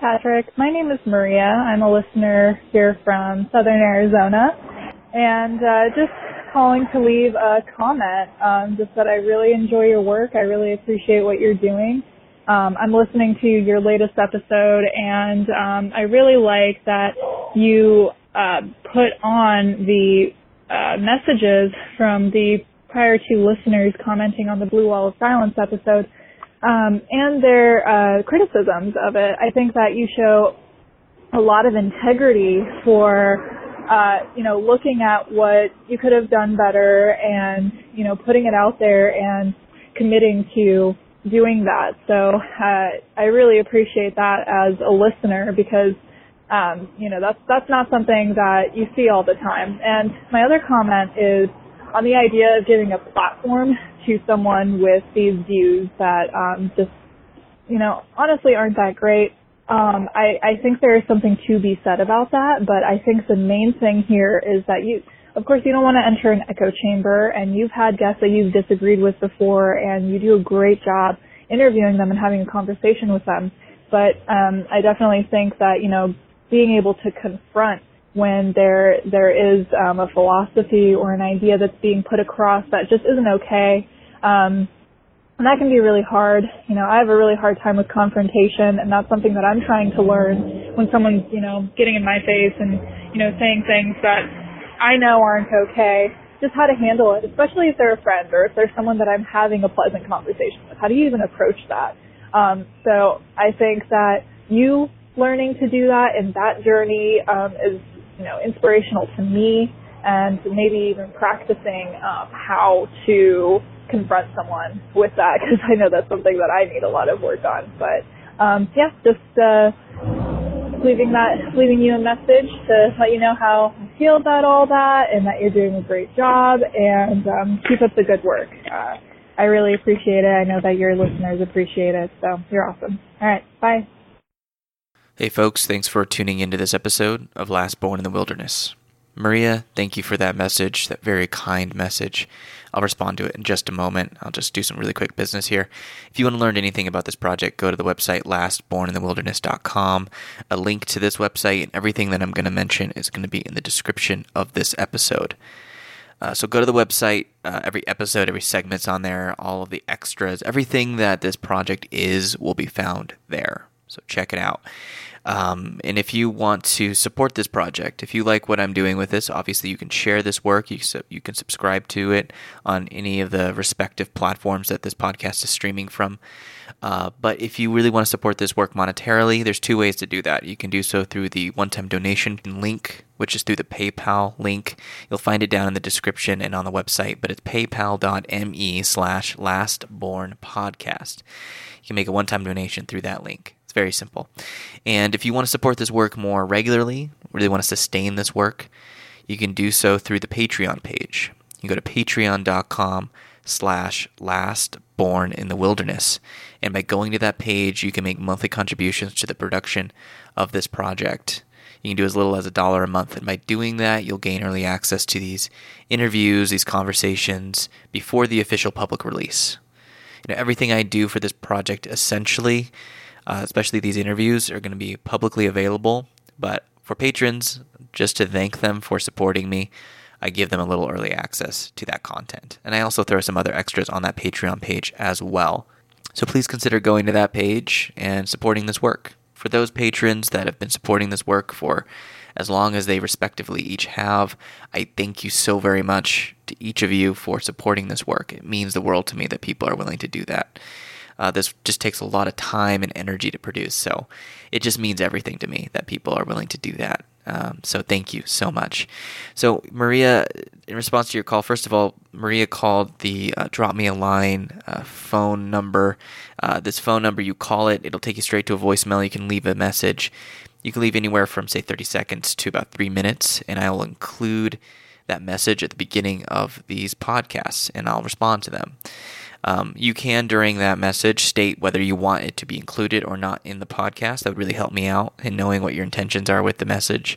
Patrick. My name is Maria. I'm a listener here from Southern Arizona, and uh, just calling to leave a comment. Um, just that I really enjoy your work. I really appreciate what you're doing. Um, I'm listening to your latest episode, and um, I really like that you uh, put on the uh, messages from the prior two listeners commenting on the Blue Wall of Silence episode um, and their uh, criticisms of it. I think that you show a lot of integrity for uh, you know looking at what you could have done better and you know putting it out there and committing to doing that. So uh, I really appreciate that as a listener because um, you know that's that's not something that you see all the time. And my other comment is on the idea of giving a platform to someone with these views that um, just you know honestly aren't that great. Um, I, I think there is something to be said about that, but I think the main thing here is that you of course, you don't want to enter an echo chamber, and you've had guests that you've disagreed with before, and you do a great job interviewing them and having a conversation with them. But um, I definitely think that you know being able to confront when there there is um, a philosophy or an idea that's being put across that just isn't okay. Um, and that can be really hard. You know, I have a really hard time with confrontation, and that's something that I'm trying to learn when someone's, you know, getting in my face and, you know, saying things that I know aren't okay, just how to handle it, especially if they're a friend or if they're someone that I'm having a pleasant conversation with. How do you even approach that? Um, so I think that you learning to do that and that journey um, is, you know, inspirational to me and maybe even practicing um, how to confront someone with that because I know that's something that I need a lot of work on. But um, yeah, just uh, leaving that, leaving you a message to let you know how I feel about all that and that you're doing a great job and um, keep up the good work. Uh, I really appreciate it. I know that your listeners appreciate it. So you're awesome. All right. Bye. Hey, folks. Thanks for tuning into this episode of Last Born in the Wilderness. Maria, thank you for that message, that very kind message. I'll respond to it in just a moment. I'll just do some really quick business here. If you want to learn anything about this project, go to the website lastborninthewilderness.com. A link to this website and everything that I'm going to mention is going to be in the description of this episode. Uh, so go to the website. Uh, every episode, every segment's on there. All of the extras, everything that this project is, will be found there. So check it out. Um, and if you want to support this project, if you like what I'm doing with this, obviously you can share this work. You, su- you can subscribe to it on any of the respective platforms that this podcast is streaming from. Uh, but if you really want to support this work monetarily, there's two ways to do that. You can do so through the one time donation link, which is through the PayPal link. You'll find it down in the description and on the website, but it's paypal.me slash lastbornpodcast. You can make a one time donation through that link. Very simple. And if you want to support this work more regularly, really want to sustain this work, you can do so through the Patreon page. You go to patreon.com slash last born in the wilderness. And by going to that page, you can make monthly contributions to the production of this project. You can do as little as a dollar a month. And by doing that, you'll gain early access to these interviews, these conversations before the official public release. You know, everything I do for this project essentially uh, especially these interviews, are going to be publicly available. But for patrons, just to thank them for supporting me, I give them a little early access to that content. And I also throw some other extras on that Patreon page as well. So please consider going to that page and supporting this work. For those patrons that have been supporting this work for as long as they respectively each have, I thank you so very much to each of you for supporting this work. It means the world to me that people are willing to do that. Uh, this just takes a lot of time and energy to produce. So it just means everything to me that people are willing to do that. Um, so thank you so much. So Maria, in response to your call, first of all, Maria called the uh, drop me a line uh, phone number. Uh, this phone number, you call it, it'll take you straight to a voicemail. You can leave a message. You can leave anywhere from say 30 seconds to about three minutes, and I will include that message at the beginning of these podcasts, and I'll respond to them. Um, you can, during that message, state whether you want it to be included or not in the podcast. That would really help me out in knowing what your intentions are with the message.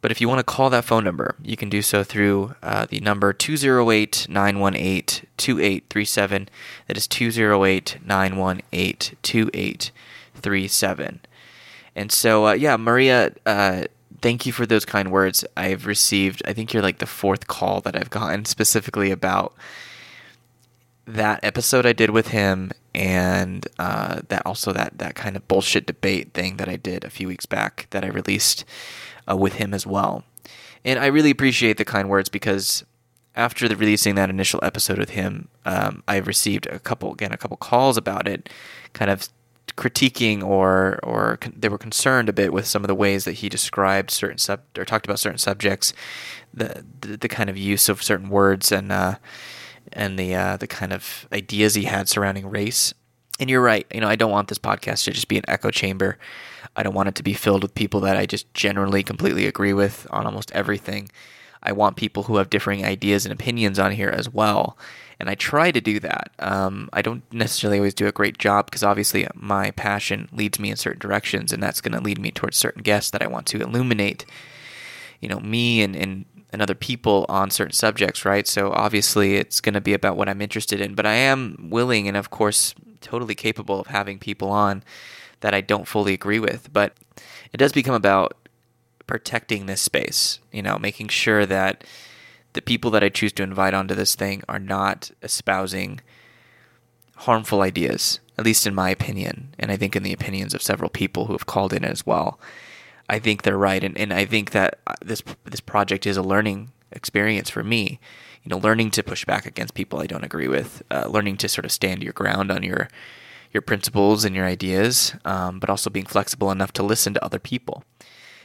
But if you want to call that phone number, you can do so through uh, the number 208 918 2837. That is 208 918 2837. And so, uh, yeah, Maria, uh, thank you for those kind words. I've received, I think you're like the fourth call that I've gotten specifically about that episode I did with him and uh, that also that, that kind of bullshit debate thing that I did a few weeks back that I released uh, with him as well. And I really appreciate the kind words because after the releasing that initial episode with him, um, I received a couple again a couple calls about it, kind of critiquing or or con- they were concerned a bit with some of the ways that he described certain sub or talked about certain subjects, the the, the kind of use of certain words and uh, and the uh, the kind of ideas he had surrounding race. And you're right. You know, I don't want this podcast to just be an echo chamber. I don't want it to be filled with people that I just generally completely agree with on almost everything. I want people who have differing ideas and opinions on here as well. And I try to do that. Um, I don't necessarily always do a great job because obviously my passion leads me in certain directions, and that's going to lead me towards certain guests that I want to illuminate. You know, me and, and and other people on certain subjects, right? So obviously it's going to be about what I'm interested in, but I am willing and of course totally capable of having people on that I don't fully agree with. But it does become about protecting this space, you know, making sure that the people that I choose to invite onto this thing are not espousing harmful ideas, at least in my opinion, and I think in the opinions of several people who have called in as well. I think they're right, and, and I think that uh, this this project is a learning experience for me. You know, learning to push back against people I don't agree with, uh, learning to sort of stand your ground on your your principles and your ideas, um, but also being flexible enough to listen to other people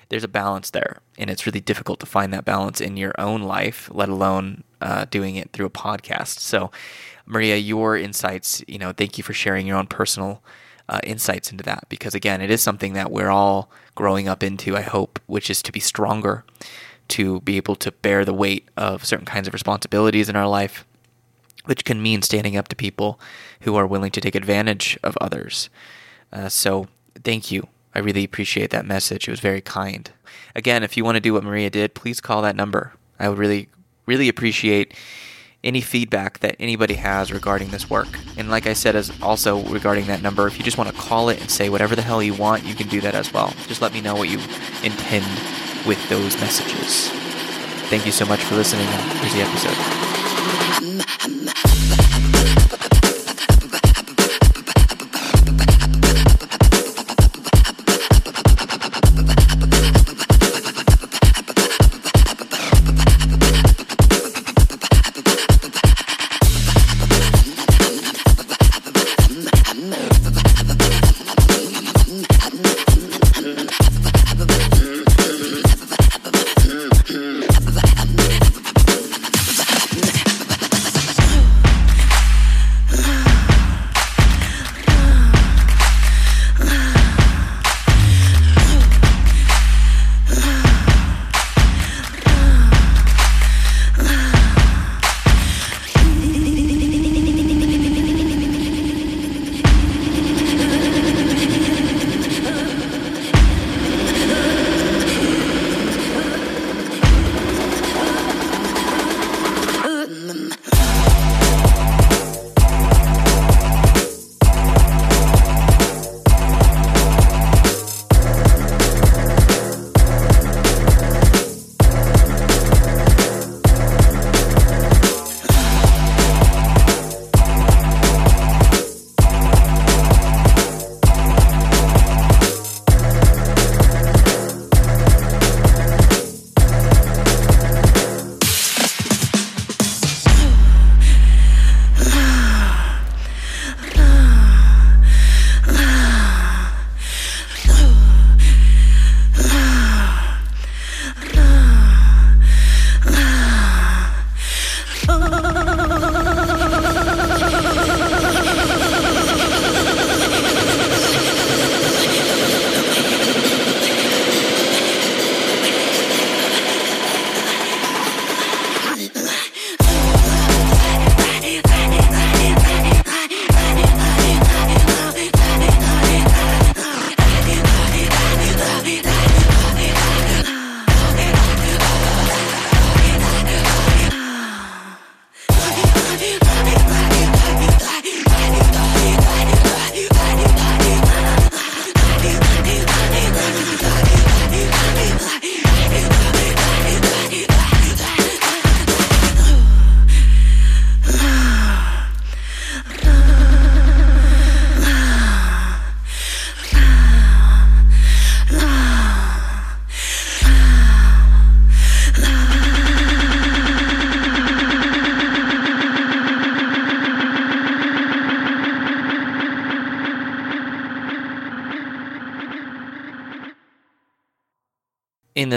there's a balance there, and it's really difficult to find that balance in your own life, let alone uh, doing it through a podcast. So, Maria, your insights, you know, thank you for sharing your own personal uh, insights into that because again, it is something that we're all growing up into. I hope, which is to be stronger, to be able to bear the weight of certain kinds of responsibilities in our life, which can mean standing up to people who are willing to take advantage of others. Uh, so, thank you I really appreciate that message. It was very kind. Again, if you want to do what Maria did, please call that number. I would really, really appreciate any feedback that anybody has regarding this work. And like I said, as also regarding that number, if you just want to call it and say whatever the hell you want, you can do that as well. Just let me know what you intend with those messages. Thank you so much for listening. Here's the episode. Mm, mm.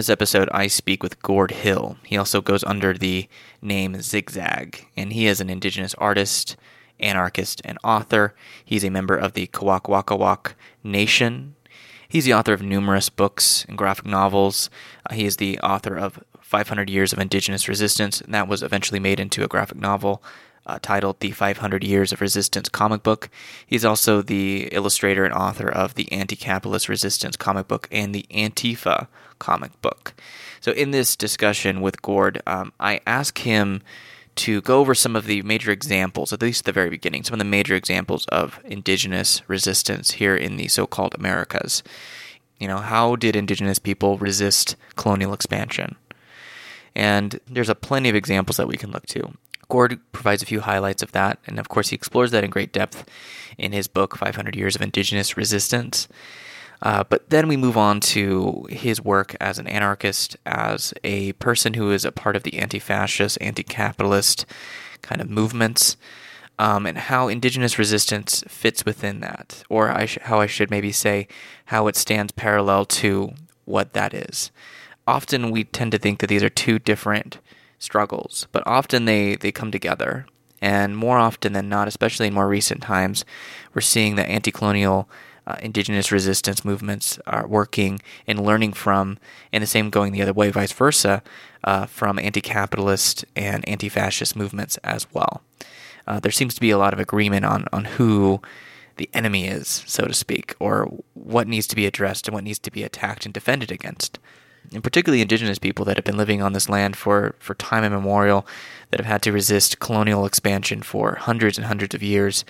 This episode, I speak with Gord Hill. He also goes under the name Zigzag, and he is an indigenous artist, anarchist, and author. He's a member of the Kwakwaka'wakw Nation. He's the author of numerous books and graphic novels. Uh, he is the author of 500 Years of Indigenous Resistance, and that was eventually made into a graphic novel uh, titled The 500 Years of Resistance comic book. He's also the illustrator and author of the Anti Capitalist Resistance comic book and the Antifa comic book. So, in this discussion with Gord, um, I ask him to go over some of the major examples, at least at the very beginning, some of the major examples of indigenous resistance here in the so called Americas. You know, how did indigenous people resist colonial expansion? And there's a plenty of examples that we can look to. Gord provides a few highlights of that, and of course, he explores that in great depth in his book, 500 Years of Indigenous Resistance. Uh, but then we move on to his work as an anarchist, as a person who is a part of the anti fascist, anti capitalist kind of movements, um, and how indigenous resistance fits within that, or I sh- how I should maybe say how it stands parallel to what that is. Often we tend to think that these are two different struggles, but often they, they come together. And more often than not, especially in more recent times, we're seeing that anti colonial uh, indigenous resistance movements are working and learning from, and the same going the other way, vice versa, uh, from anti capitalist and anti fascist movements as well. Uh, there seems to be a lot of agreement on, on who the enemy is, so to speak, or what needs to be addressed and what needs to be attacked and defended against and particularly indigenous people that have been living on this land for, for time immemorial, that have had to resist colonial expansion for hundreds and hundreds of years,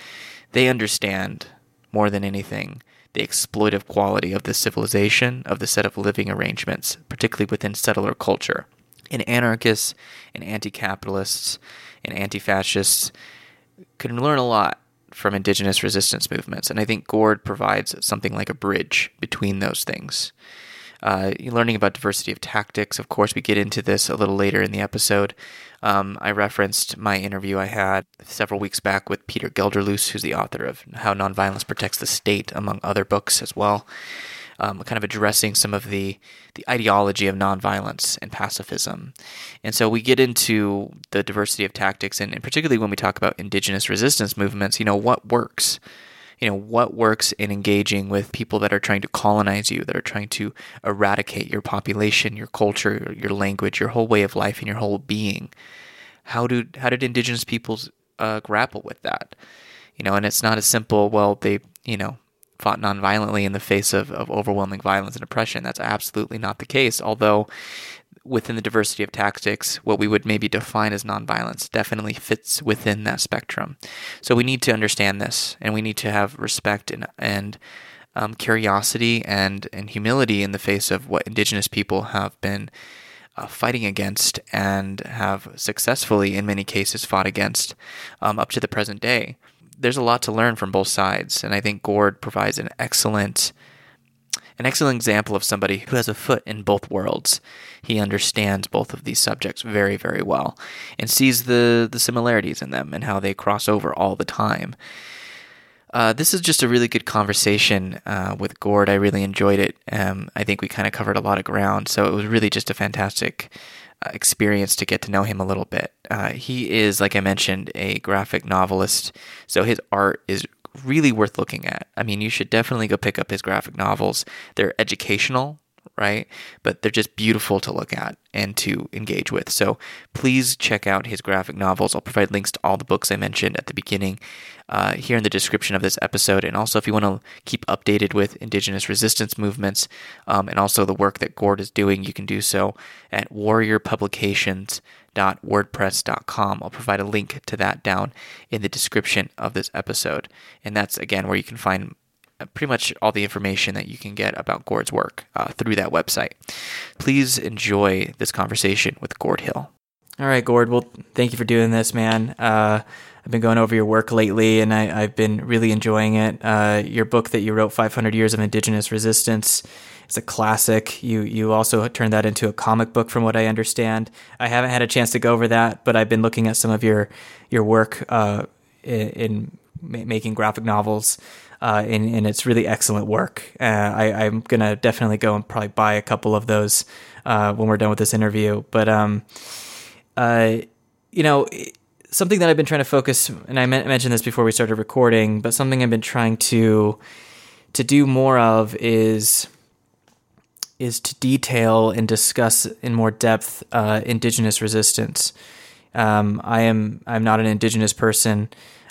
they understand more than anything the exploitive quality of the civilization, of the set of living arrangements, particularly within settler culture. And anarchists and anti capitalists and anti fascists can learn a lot from indigenous resistance movements. And I think Gord provides something like a bridge between those things. Uh, learning about diversity of tactics. Of course, we get into this a little later in the episode. Um, I referenced my interview I had several weeks back with Peter Gelderloos, who's the author of How Nonviolence Protects the State, among other books as well. Um, kind of addressing some of the the ideology of nonviolence and pacifism, and so we get into the diversity of tactics, and, and particularly when we talk about indigenous resistance movements, you know what works you know what works in engaging with people that are trying to colonize you that are trying to eradicate your population your culture your language your whole way of life and your whole being. How do how did indigenous peoples uh, grapple with that? You know and it's not as simple well they you know fought nonviolently in the face of, of overwhelming violence and oppression. That's absolutely not the case although within the diversity of tactics, what we would maybe define as nonviolence definitely fits within that spectrum. So we need to understand this, and we need to have respect and and um, curiosity and and humility in the face of what Indigenous people have been uh, fighting against and have successfully, in many cases, fought against um, up to the present day. There's a lot to learn from both sides, and I think Gord provides an excellent an excellent example of somebody who has a foot in both worlds. He understands both of these subjects very, very well and sees the, the similarities in them and how they cross over all the time. Uh, this is just a really good conversation uh, with Gord. I really enjoyed it. Um, I think we kind of covered a lot of ground, so it was really just a fantastic uh, experience to get to know him a little bit. Uh, he is, like I mentioned, a graphic novelist, so his art is really worth looking at. I mean, you should definitely go pick up his graphic novels. They're educational, right? But they're just beautiful to look at and to engage with. So please check out his graphic novels. I'll provide links to all the books I mentioned at the beginning uh, here in the description of this episode. And also, if you want to keep updated with Indigenous resistance movements um, and also the work that Gord is doing, you can do so at warriorpublications.wordpress.com. I'll provide a link to that down in the description of this episode. And that's, again, where you can find uh, pretty much all the information that you can get about Gord's work uh, through that website. Please enjoy this conversation with Gord Hill. All right, Gord. Well, thank you for doing this, man. Uh, I've been going over your work lately, and I, have been really enjoying it. Uh, your book that you wrote, 500 Years of Indigenous Resistance, is a classic. You you also turned that into a comic book, from what I understand. I haven't had a chance to go over that, but I've been looking at some of your your work uh, in, in ma- making graphic novels. Uh, and, and it's really excellent work. Uh, I, I'm gonna definitely go and probably buy a couple of those uh, when we're done with this interview. But um, uh, you know, something that I've been trying to focus, and I mentioned this before we started recording, but something I've been trying to to do more of is is to detail and discuss in more depth uh, indigenous resistance. Um, I am I'm not an indigenous person,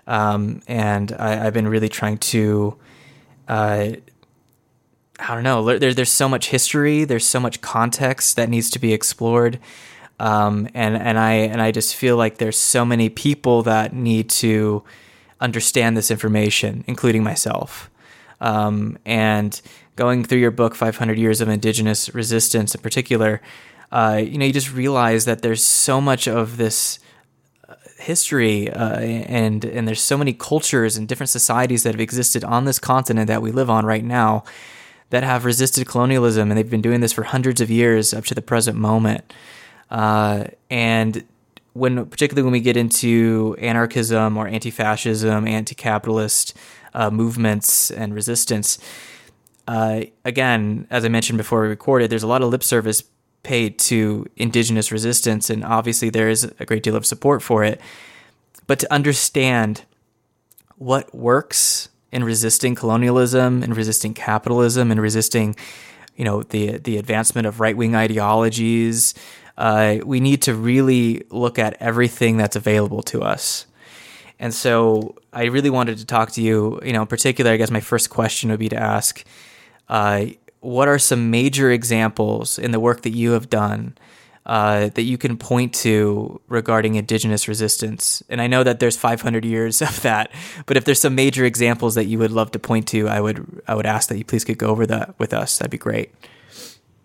um, and I, have been really trying to. Uh, I don't know. There, there's so much history. There's so much context that needs to be explored, um, and and I and I just feel like there's so many people that need to understand this information, including myself. Um, and going through your book, 500 Years of Indigenous Resistance in particular, uh, you know, you just realize that there's so much of this uh, history uh, and and there's so many cultures and different societies that have existed on this continent that we live on right now that have resisted colonialism and they've been doing this for hundreds of years up to the present moment. Uh, and when particularly when we get into anarchism or anti-fascism, anti-capitalist uh, movements and resistance. Uh, again, as I mentioned before we recorded, there's a lot of lip service paid to indigenous resistance, and obviously there is a great deal of support for it. But to understand what works in resisting colonialism and resisting capitalism and resisting, you know, the the advancement of right wing ideologies, uh, we need to really look at everything that's available to us. And so I really wanted to talk to you, you know, in particular, I guess my first question would be to ask uh, what are some major examples in the work that you have done uh, that you can point to regarding indigenous resistance? And I know that there's 500 years of that, but if there's some major examples that you would love to point to, I would I would ask that you please could go over that with us. That'd be great.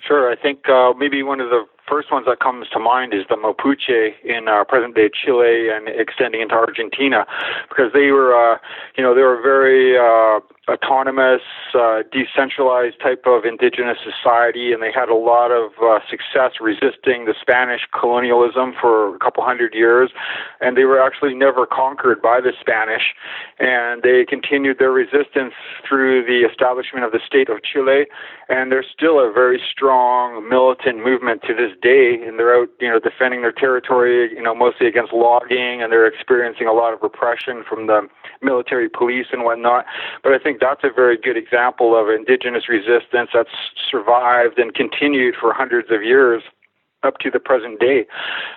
Sure. I think uh, maybe one of the first ones that comes to mind is the Mapuche in uh, present day Chile and extending into Argentina, because they were, uh, you know, they were very uh, autonomous, uh, decentralized type of indigenous society, and they had a lot of uh, success resisting the Spanish colonialism for a couple hundred years, and they were actually never conquered by the Spanish, and they continued their resistance through the establishment of the state of Chile, and they're still a very strong militant movement to this day, and they're out, you know, defending their territory, you know, mostly against logging, and they're experiencing a lot of repression from the military police and whatnot. But I think that's a very good example of indigenous resistance that's survived and continued for hundreds of years up to the present day.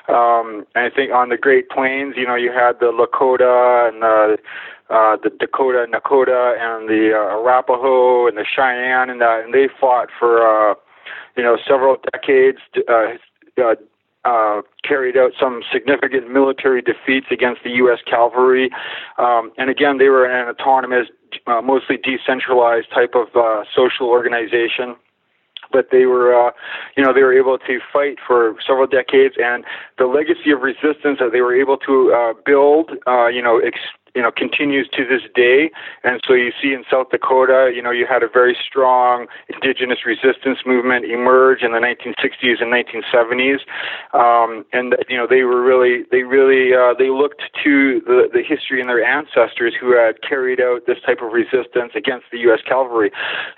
Um, and I think on the Great Plains, you know, you had the Lakota and the uh, the Dakota, Nakota, and the uh, Arapaho and the Cheyenne, and and they fought for uh, you know several decades. Uh, uh, uh, carried out some significant military defeats against the U.S. cavalry. Um, and again, they were an autonomous, uh, mostly decentralized type of uh, social organization but they were, uh, you know, they were able to fight for several decades, and the legacy of resistance that they were able to uh, build, uh, you know, ex- you know, continues to this day. And so you see in South Dakota, you know, you had a very strong indigenous resistance movement emerge in the 1960s and 1970s. Um, and, you know, they were really, they really, uh, they looked to the, the history and their ancestors who had carried out this type of resistance against the U.S. cavalry.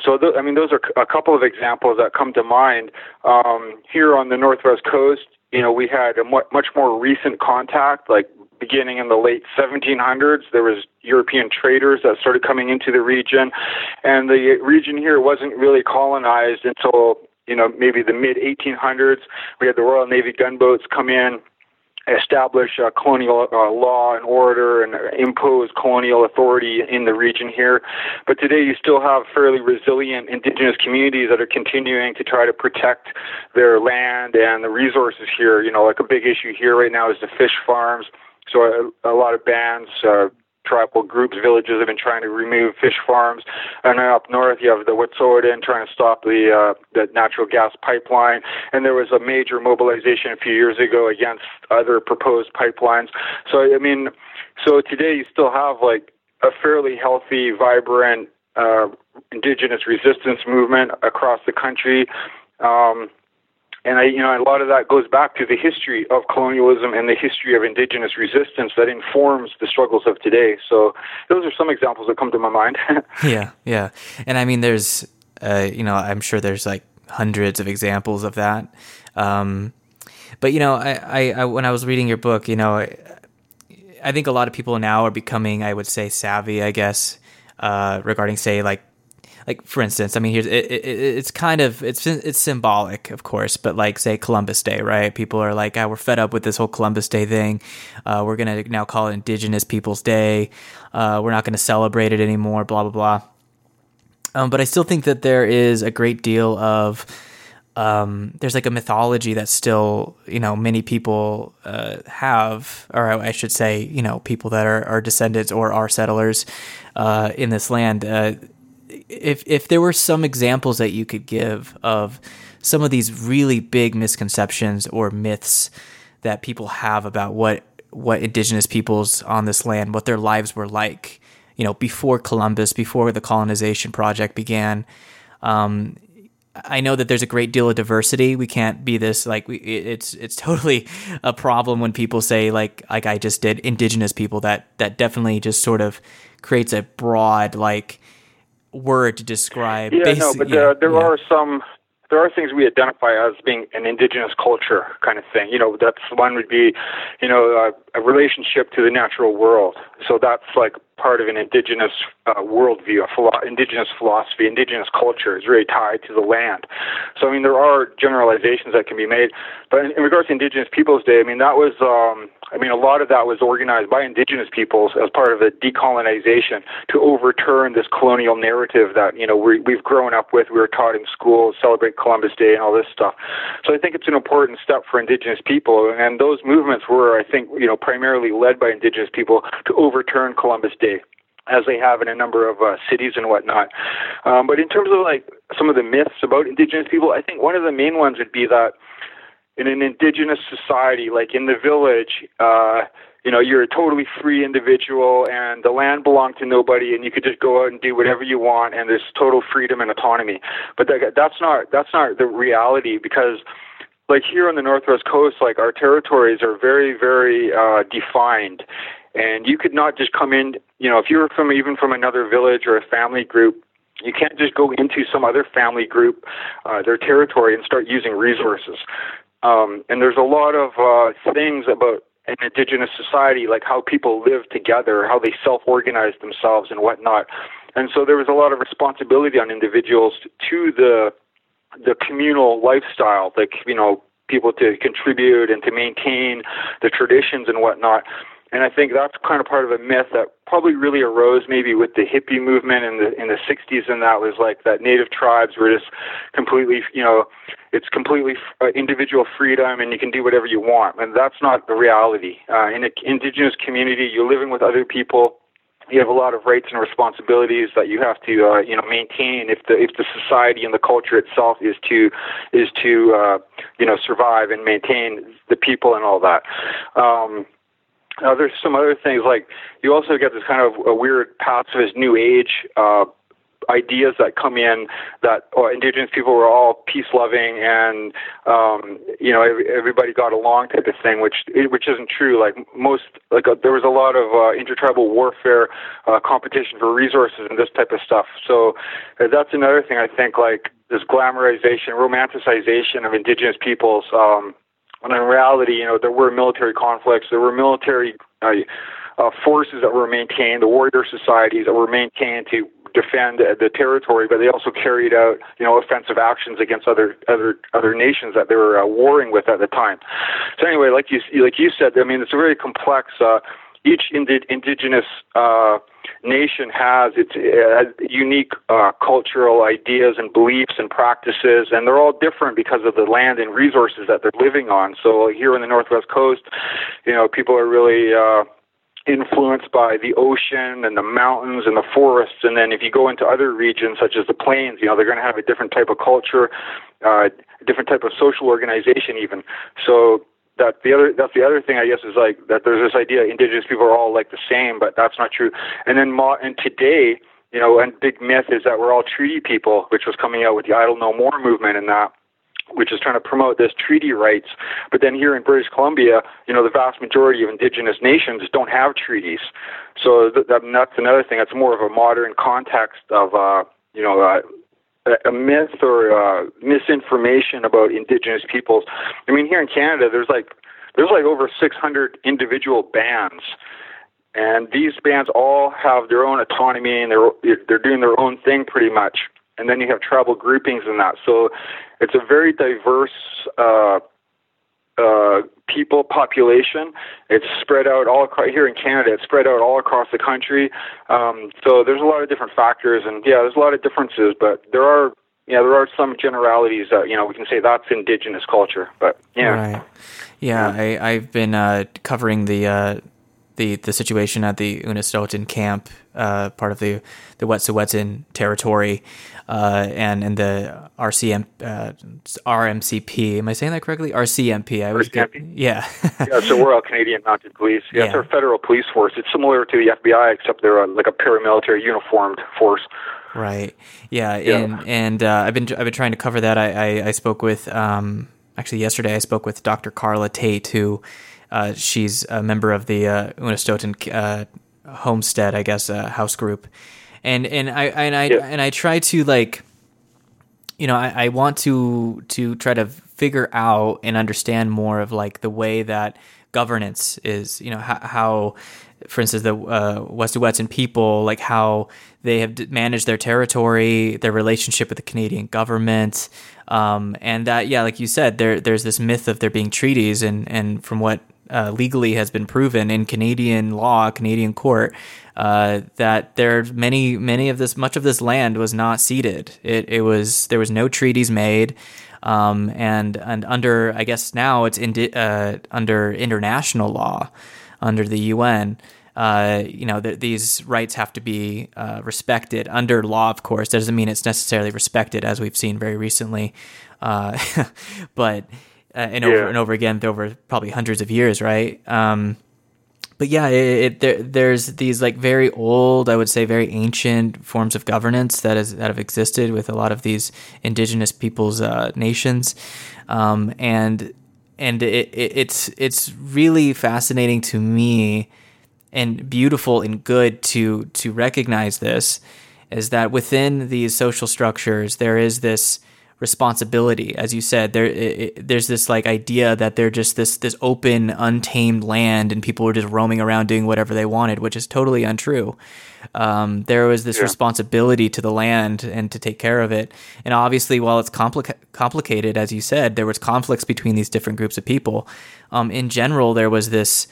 So, th- I mean, those are a couple of examples that come to mind. Um, here on the Northwest Coast, you know, we had a much more recent contact, like beginning in the late 1700s. There was European traders that started coming into the region, and the region here wasn't really colonized until you know maybe the mid 1800s. We had the Royal Navy gunboats come in establish uh, colonial uh, law and order and impose colonial authority in the region here. But today you still have fairly resilient indigenous communities that are continuing to try to protect their land and the resources here. You know, like a big issue here right now is the fish farms. So a, a lot of bands, uh, tribal groups, villages have been trying to remove fish farms. And then up north, you have the Wet'suwet'en trying to stop the uh, the natural gas pipeline. And there was a major mobilization a few years ago against other proposed pipelines. So I mean, so today you still have like a fairly healthy, vibrant uh, indigenous resistance movement across the country. Um, and I, you know, a lot of that goes back to the history of colonialism and the history of indigenous resistance that informs the struggles of today. So those are some examples that come to my mind. yeah, yeah, and I mean, there's, uh, you know, I'm sure there's like hundreds of examples of that. Um, but you know, I, I, I, when I was reading your book, you know, I, I think a lot of people now are becoming, I would say, savvy. I guess uh, regarding, say, like like for instance, I mean, here's it, it, it's kind of it's it's symbolic, of course, but like say Columbus Day, right? People are like, oh, we're fed up with this whole Columbus Day thing. Uh, we're gonna now call it Indigenous Peoples Day. Uh, we're not gonna celebrate it anymore. Blah blah blah. Um, but I still think that there is a great deal of um, there's like a mythology that still you know many people uh, have, or I should say, you know, people that are, are descendants or are settlers uh, in this land. Uh, if if there were some examples that you could give of some of these really big misconceptions or myths that people have about what what indigenous peoples on this land, what their lives were like, you know, before Columbus, before the colonization project began. Um, I know that there's a great deal of diversity. We can't be this like we, it's it's totally a problem when people say like like I just did indigenous people. That that definitely just sort of creates a broad like word to describe. Yeah, basic, no, but yeah, there yeah. are some there are things we identify as being an indigenous culture kind of thing. You know, that's one would be, you know, a, a relationship to the natural world. So that's like part of an indigenous uh, worldview, a philo- indigenous philosophy, indigenous culture is really tied to the land. So I mean, there are generalizations that can be made, but in, in regards to Indigenous Peoples Day, I mean that was, um, I mean, a lot of that was organized by Indigenous peoples as part of a decolonization to overturn this colonial narrative that you know we, we've grown up with. We were taught in school, celebrate Columbus Day and all this stuff. So I think it's an important step for Indigenous people, and those movements were, I think, you know, primarily led by Indigenous people to overturn Columbus Day as they have in a number of uh, cities and whatnot. Um, but in terms of like some of the myths about indigenous people, I think one of the main ones would be that in an indigenous society, like in the village, uh, you know, you're a totally free individual and the land belonged to nobody and you could just go out and do whatever you want and there's total freedom and autonomy. But that, that's not that's not the reality because like here on the northwest coast, like our territories are very, very uh, defined, and you could not just come in, you know, if you're from even from another village or a family group, you can't just go into some other family group, uh, their territory, and start using resources. Um, and there's a lot of uh, things about an indigenous society, like how people live together, how they self-organize themselves, and whatnot. And so there was a lot of responsibility on individuals to the the communal lifestyle, like you know, people to contribute and to maintain the traditions and whatnot. And I think that's kind of part of a myth that probably really arose maybe with the hippie movement in the in the 60s, and that was like that native tribes were just completely, you know, it's completely uh, individual freedom, and you can do whatever you want. And that's not the reality. Uh, in an indigenous community, you're living with other people. You have a lot of rights and responsibilities that you have to, uh, you know, maintain if the if the society and the culture itself is to is to, uh, you know, survive and maintain the people and all that. Um, now, there's some other things like you also get this kind of a weird pacifist new age uh, ideas that come in that oh, indigenous people were all peace loving and um you know every, everybody got along type of thing which which isn't true. Like most like uh, there was a lot of uh, intertribal warfare uh, competition for resources and this type of stuff. So uh, that's another thing i think like this glamorization romanticization of indigenous peoples um when in reality, you know, there were military conflicts, there were military uh, uh, forces that were maintained, the warrior societies that were maintained to defend the territory, but they also carried out, you know, offensive actions against other other other nations that they were uh, warring with at the time. So anyway, like you like you said, I mean, it's a very complex. Uh, each indi- indigenous uh, nation has its uh, unique uh, cultural ideas and beliefs and practices, and they're all different because of the land and resources that they're living on. So here in the Northwest Coast, you know, people are really uh, influenced by the ocean and the mountains and the forests. And then if you go into other regions such as the plains, you know, they're going to have a different type of culture, uh, a different type of social organization even. So that the other that's the other thing I guess is like that there's this idea indigenous people are all like the same, but that's not true. And then mo- and today, you know, and big myth is that we're all treaty people, which was coming out with the Idle No More movement and that. which is trying to promote this treaty rights. But then here in British Columbia, you know, the vast majority of Indigenous nations don't have treaties. So th- that, that's another thing. It's more of a modern context of, uh, you know, uh, a myth or uh, misinformation about Indigenous peoples. I mean, here in Canada, there's like there's like over 600 individual bands, and these bands all have their own autonomy and they're they're doing their own thing pretty much. And then you have tribal groupings in that. So it's a very diverse uh, uh, people population. It's spread out all across here in Canada. It's spread out all across the country. Um, so there's a lot of different factors, and yeah, there's a lot of differences, but there are yeah there are some generalities that you know we can say that's indigenous culture. But yeah, right. yeah, I, I've been uh, covering the. Uh, the, the situation at the Unistoten camp, uh, part of the the Wet'suwet'en territory, uh, and and the RCM uh, RMCP. Am I saying that correctly? RCMP. I was RCMP? Yeah. yeah. So we're all Canadian Mounted Police. Yeah, yeah, it's our federal police force. It's similar to the FBI, except they're like a paramilitary uniformed force. Right. Yeah. yeah. And and uh, I've been I've been trying to cover that. I I, I spoke with um actually yesterday I spoke with Dr. Karla Tait who. Uh, she's a member of the uh, Unistoten uh, Homestead, I guess, uh, house group, and and I and I yeah. and I try to like, you know, I, I want to to try to figure out and understand more of like the way that governance is, you know, how, how for instance, the uh, Wet'suwet'en people, like how they have managed their territory, their relationship with the Canadian government, um, and that, yeah, like you said, there there's this myth of there being treaties, and and from what uh, legally has been proven in Canadian law, Canadian court, uh, that there many many of this much of this land was not ceded. It it was there was no treaties made, um, and and under I guess now it's in, uh, under international law, under the UN. Uh, you know, th- these rights have to be uh, respected under law. Of course, doesn't mean it's necessarily respected, as we've seen very recently. Uh, but uh, and over and over again over probably hundreds of years, right? Um, but yeah, it, it, there, there's these like very old, I would say, very ancient forms of governance that is that have existed with a lot of these indigenous peoples' uh, nations, um, and and it, it's it's really fascinating to me and beautiful and good to to recognize this is that within these social structures there is this responsibility. As you said there it, there's this like idea that they're just this this open untamed land and people were just roaming around doing whatever they wanted which is totally untrue. Um, there was this yeah. responsibility to the land and to take care of it. And obviously while it's complica- complicated as you said there was conflicts between these different groups of people. Um, in general there was this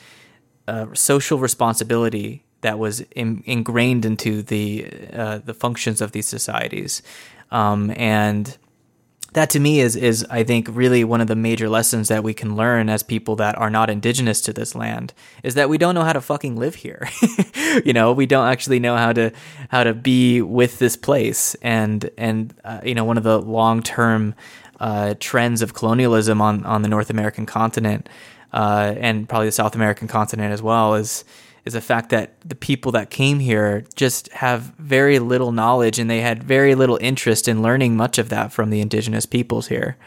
uh, social responsibility that was in, ingrained into the uh, the functions of these societies. Um, and that to me is is I think really one of the major lessons that we can learn as people that are not indigenous to this land is that we don't know how to fucking live here. you know, we don't actually know how to how to be with this place and and uh, you know one of the long term uh, trends of colonialism on on the North American continent uh, and probably the South American continent as well is is the fact that the people that came here just have very little knowledge and they had very little interest in learning much of that from the indigenous peoples here.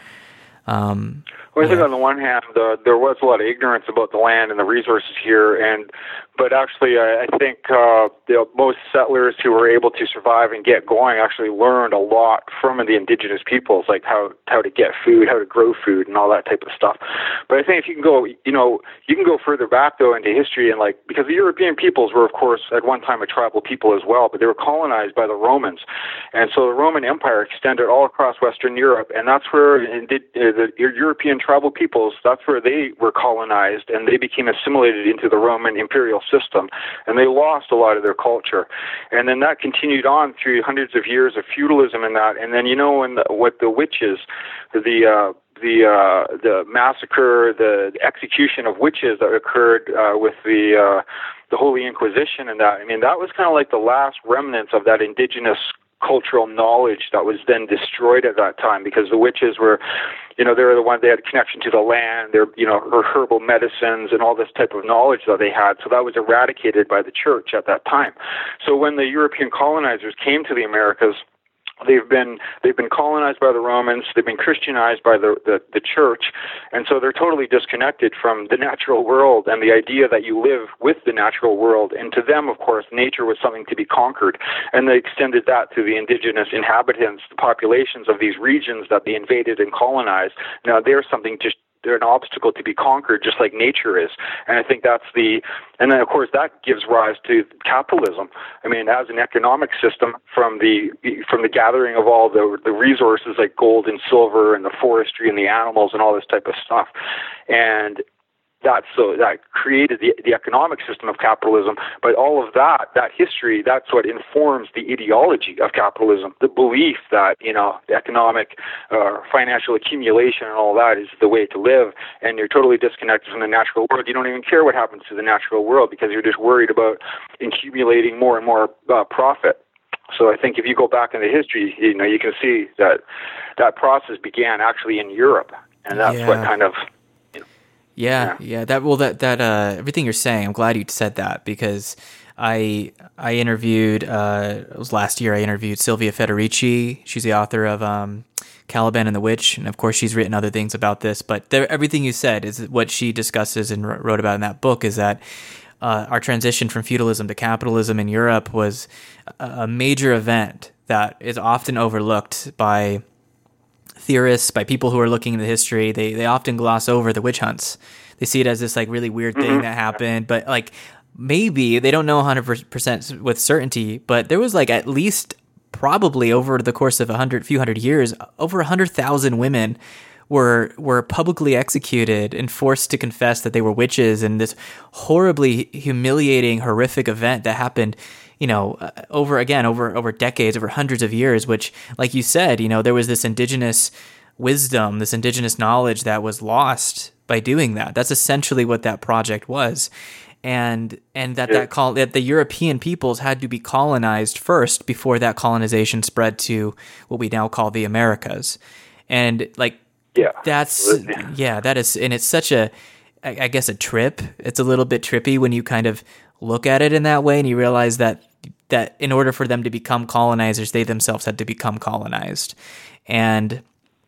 Um, well, I think on the one hand, uh, there was a lot of ignorance about the land and the resources here, and but actually, I, I think uh, the, most settlers who were able to survive and get going actually learned a lot from the indigenous peoples, like how how to get food, how to grow food, and all that type of stuff. But I think if you can go, you know, you can go further back though into history, and like because the European peoples were, of course, at one time a tribal people as well, but they were colonized by the Romans, and so the Roman Empire extended all across Western Europe, and that's where did, uh, the European tribal peoples, that's where they were colonized, and they became assimilated into the Roman imperial system, and they lost a lot of their culture. And then that continued on through hundreds of years of feudalism and that. And then you know when the, what the witches, the uh, the uh, the massacre, the execution of witches that occurred uh, with the uh, the Holy Inquisition and that. I mean, that was kind of like the last remnants of that indigenous cultural knowledge that was then destroyed at that time because the witches were you know, they were the ones they had connection to the land, their, you know, her herbal medicines and all this type of knowledge that they had. So that was eradicated by the church at that time. So when the European colonizers came to the Americas, they've been they've been colonized by the Romans, they've been Christianized by the, the, the church, and so they're totally disconnected from the natural world and the idea that you live with the natural world. And to them, of course, nature was something to be conquered, and they extended that to the indigenous inhabitants, the populations of these regions that they invaded and colonized. Now they're something just they're an obstacle to be conquered, just like nature is. And I think that's the, and then of course that gives rise to capitalism. I mean, as an economic system, from the from the gathering of all the the resources like gold and silver and the forestry and the animals and all this type of stuff, and that so that created the, the economic system of capitalism. But all of that, that history, that's what informs the ideology of capitalism. The belief that you know economic, uh, financial accumulation and all that is the way to live, and you're totally disconnected from the natural world. You don't even care what happens to the natural world because you're just worried about accumulating more and more uh, profit. So I think if you go back into history, you know, you can see that that process began actually in Europe, and that's yeah. what kind of yeah, yeah, yeah, That well, that that uh, everything you're saying, I'm glad you said that because I I interviewed uh, it was last year. I interviewed Silvia Federici. She's the author of um, Caliban and the Witch, and of course, she's written other things about this. But there, everything you said is what she discusses and wrote about in that book. Is that uh, our transition from feudalism to capitalism in Europe was a major event that is often overlooked by theorists, by people who are looking into history, they they often gloss over the witch hunts. They see it as this like really weird thing mm-hmm. that happened, but like maybe they don't know 100% with certainty, but there was like at least probably over the course of a hundred few hundred years, over a hundred thousand women were were publicly executed and forced to confess that they were witches in this horribly humiliating, horrific event that happened you know, uh, over again, over over decades, over hundreds of years, which, like you said, you know, there was this indigenous wisdom, this indigenous knowledge that was lost by doing that. That's essentially what that project was. And and that yeah. that call that the European peoples had to be colonized first before that colonization spread to what we now call the Americas. And like yeah. That's yeah, that is and it's such a I guess a trip. It's a little bit trippy when you kind of look at it in that way and you realize that that in order for them to become colonizers, they themselves had to become colonized. And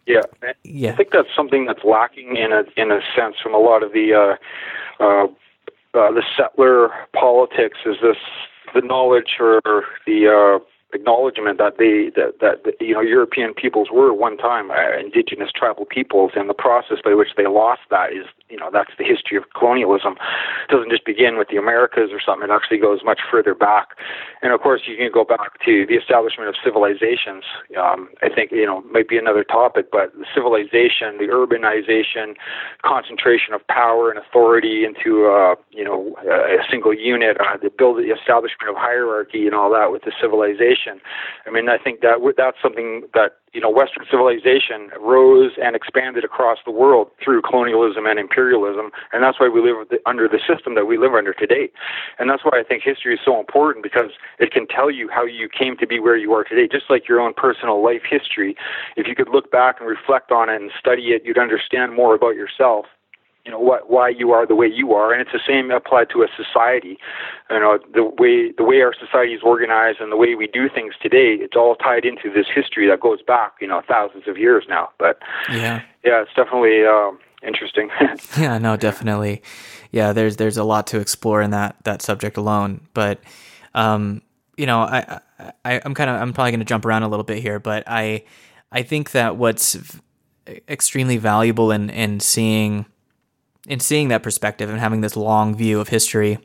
yeah, yeah, I think that's something that's lacking in a in a sense from a lot of the uh, uh, uh, the settler politics. Is this the knowledge or the uh, acknowledgement that they that, that, that you know European peoples were one time uh, indigenous tribal peoples, and the process by which they lost that is you know that's the history of colonialism. It doesn't just begin with the Americas or something. It actually goes much further back, and of course you can go back to the establishment of civilizations. Um, I think you know might be another topic, but the civilization, the urbanization, concentration of power and authority into uh, you know a single unit, uh, the build the establishment of hierarchy and all that with the civilization I mean, I think that that's something that you know Western civilization rose and expanded across the world through colonialism and imperialism, and that's why we live under the system that we live under today. And that's why I think history is so important because it can tell you how you came to be where you are today, just like your own personal life history. If you could look back and reflect on it and study it, you'd understand more about yourself you know what why you are the way you are and it's the same applied to a society. You know the way the way our society is organized and the way we do things today it's all tied into this history that goes back you know thousands of years now but yeah. Yeah it's definitely um, interesting. Yeah no definitely. Yeah there's there's a lot to explore in that that subject alone but um you know i, I i'm kind of i'm probably going to jump around a little bit here but i i think that what's extremely valuable in in seeing in seeing that perspective and having this long view of history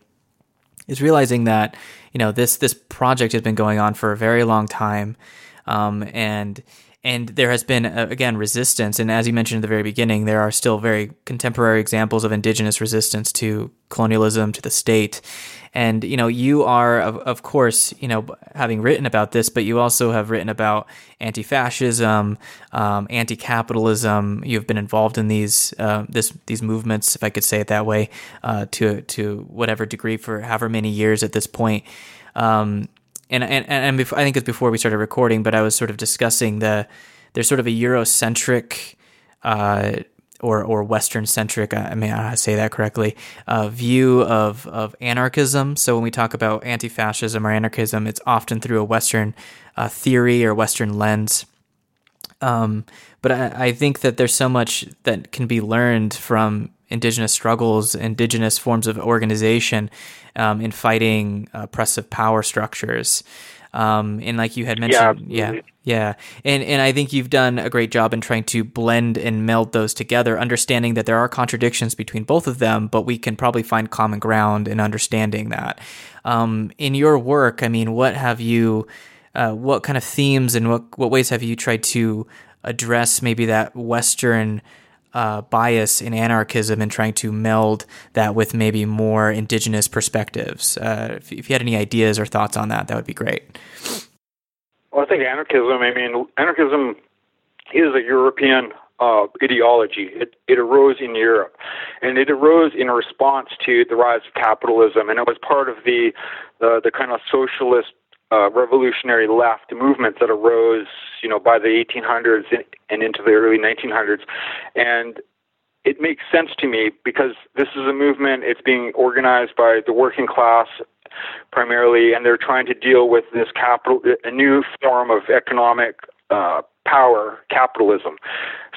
is realizing that you know this this project has been going on for a very long time. Um, and and there has been uh, again resistance. And as you mentioned at the very beginning there are still very contemporary examples of indigenous resistance to colonialism to the state. And you know you are of, of course you know having written about this but you also have written about anti-fascism um, anti-capitalism. You've been involved in these uh, this these movements if i could say it that way uh, to to whatever degree for however many years at this point. Um, and and and before, I think it's before we started recording, but I was sort of discussing the there's sort of a Eurocentric uh, or or Western centric, I mean, I say that correctly, uh, view of of anarchism. So when we talk about anti fascism or anarchism, it's often through a Western uh, theory or Western lens. Um, but I, I, think that there's so much that can be learned from indigenous struggles, indigenous forms of organization um, in fighting oppressive power structures. Um, and like you had mentioned, yeah, yeah, yeah, and and I think you've done a great job in trying to blend and meld those together, understanding that there are contradictions between both of them, but we can probably find common ground in understanding that. Um, in your work, I mean, what have you? Uh, what kind of themes and what what ways have you tried to address maybe that Western uh, bias in anarchism and trying to meld that with maybe more indigenous perspectives. Uh, if, if, you had any ideas or thoughts on that, that would be great. Well, I think anarchism, I mean, anarchism is a European uh, ideology. It, it arose in Europe, and it arose in response to the rise of capitalism, and it was part of the the, the kind of socialist uh, revolutionary left movement that arose, you know, by the 1800s and into the early 1900s, and it makes sense to me because this is a movement. It's being organized by the working class primarily, and they're trying to deal with this capital, a new form of economic uh, power, capitalism.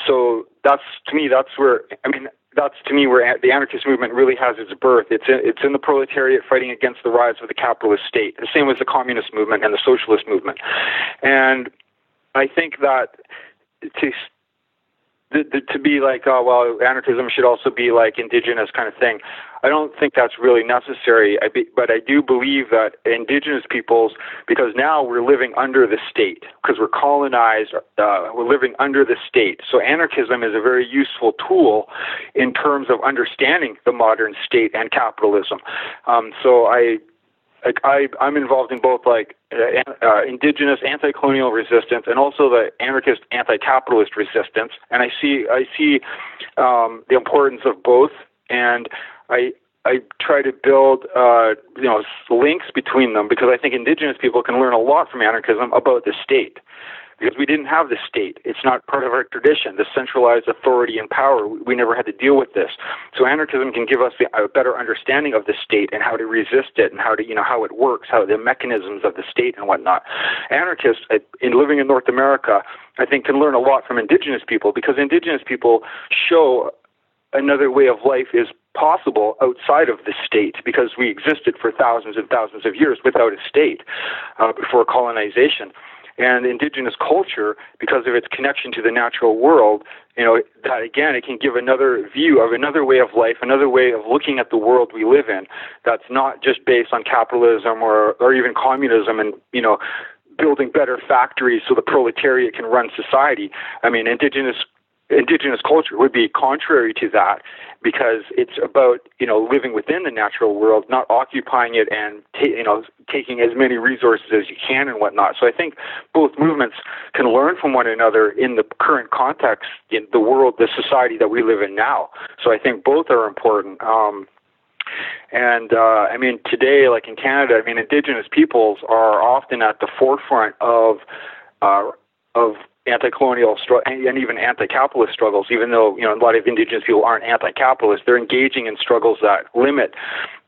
So that's to me, that's where I mean, that's to me where the anarchist movement really has its birth. It's in, it's in the proletariat fighting against the rise of the capitalist state. The same as the communist movement and the socialist movement. And I think that to to be like, oh well, anarchism should also be like indigenous kind of thing. I don't think that's really necessary. I be, but I do believe that indigenous peoples, because now we're living under the state, because we're colonized, uh, we're living under the state. So anarchism is a very useful tool in terms of understanding the modern state and capitalism. Um, so I like I, I'm involved in both like uh, uh, indigenous anti-colonial resistance and also the anarchist anti-capitalist resistance, and I see I see um, the importance of both, and I I try to build uh, you know links between them because I think indigenous people can learn a lot from anarchism about the state because we didn't have the state. It's not part of our tradition, the centralized authority and power. We never had to deal with this. So anarchism can give us a better understanding of the state and how to resist it and how to, you know, how it works, how the mechanisms of the state and whatnot. Anarchists, uh, in living in North America, I think can learn a lot from indigenous people because indigenous people show another way of life is possible outside of the state because we existed for thousands and thousands of years without a state uh, before colonization and indigenous culture because of its connection to the natural world you know that again it can give another view of another way of life another way of looking at the world we live in that's not just based on capitalism or or even communism and you know building better factories so the proletariat can run society. I mean indigenous indigenous culture would be contrary to that because it's about you know living within the natural world, not occupying it and ta- you know taking as many resources as you can and whatnot. So I think both movements can learn from one another in the current context in the world, the society that we live in now. So I think both are important. Um, and uh, I mean, today, like in Canada, I mean, Indigenous peoples are often at the forefront of uh, anti-colonial and even anti-capitalist struggles. Even though you know a lot of indigenous people aren't anti-capitalist, they're engaging in struggles that limit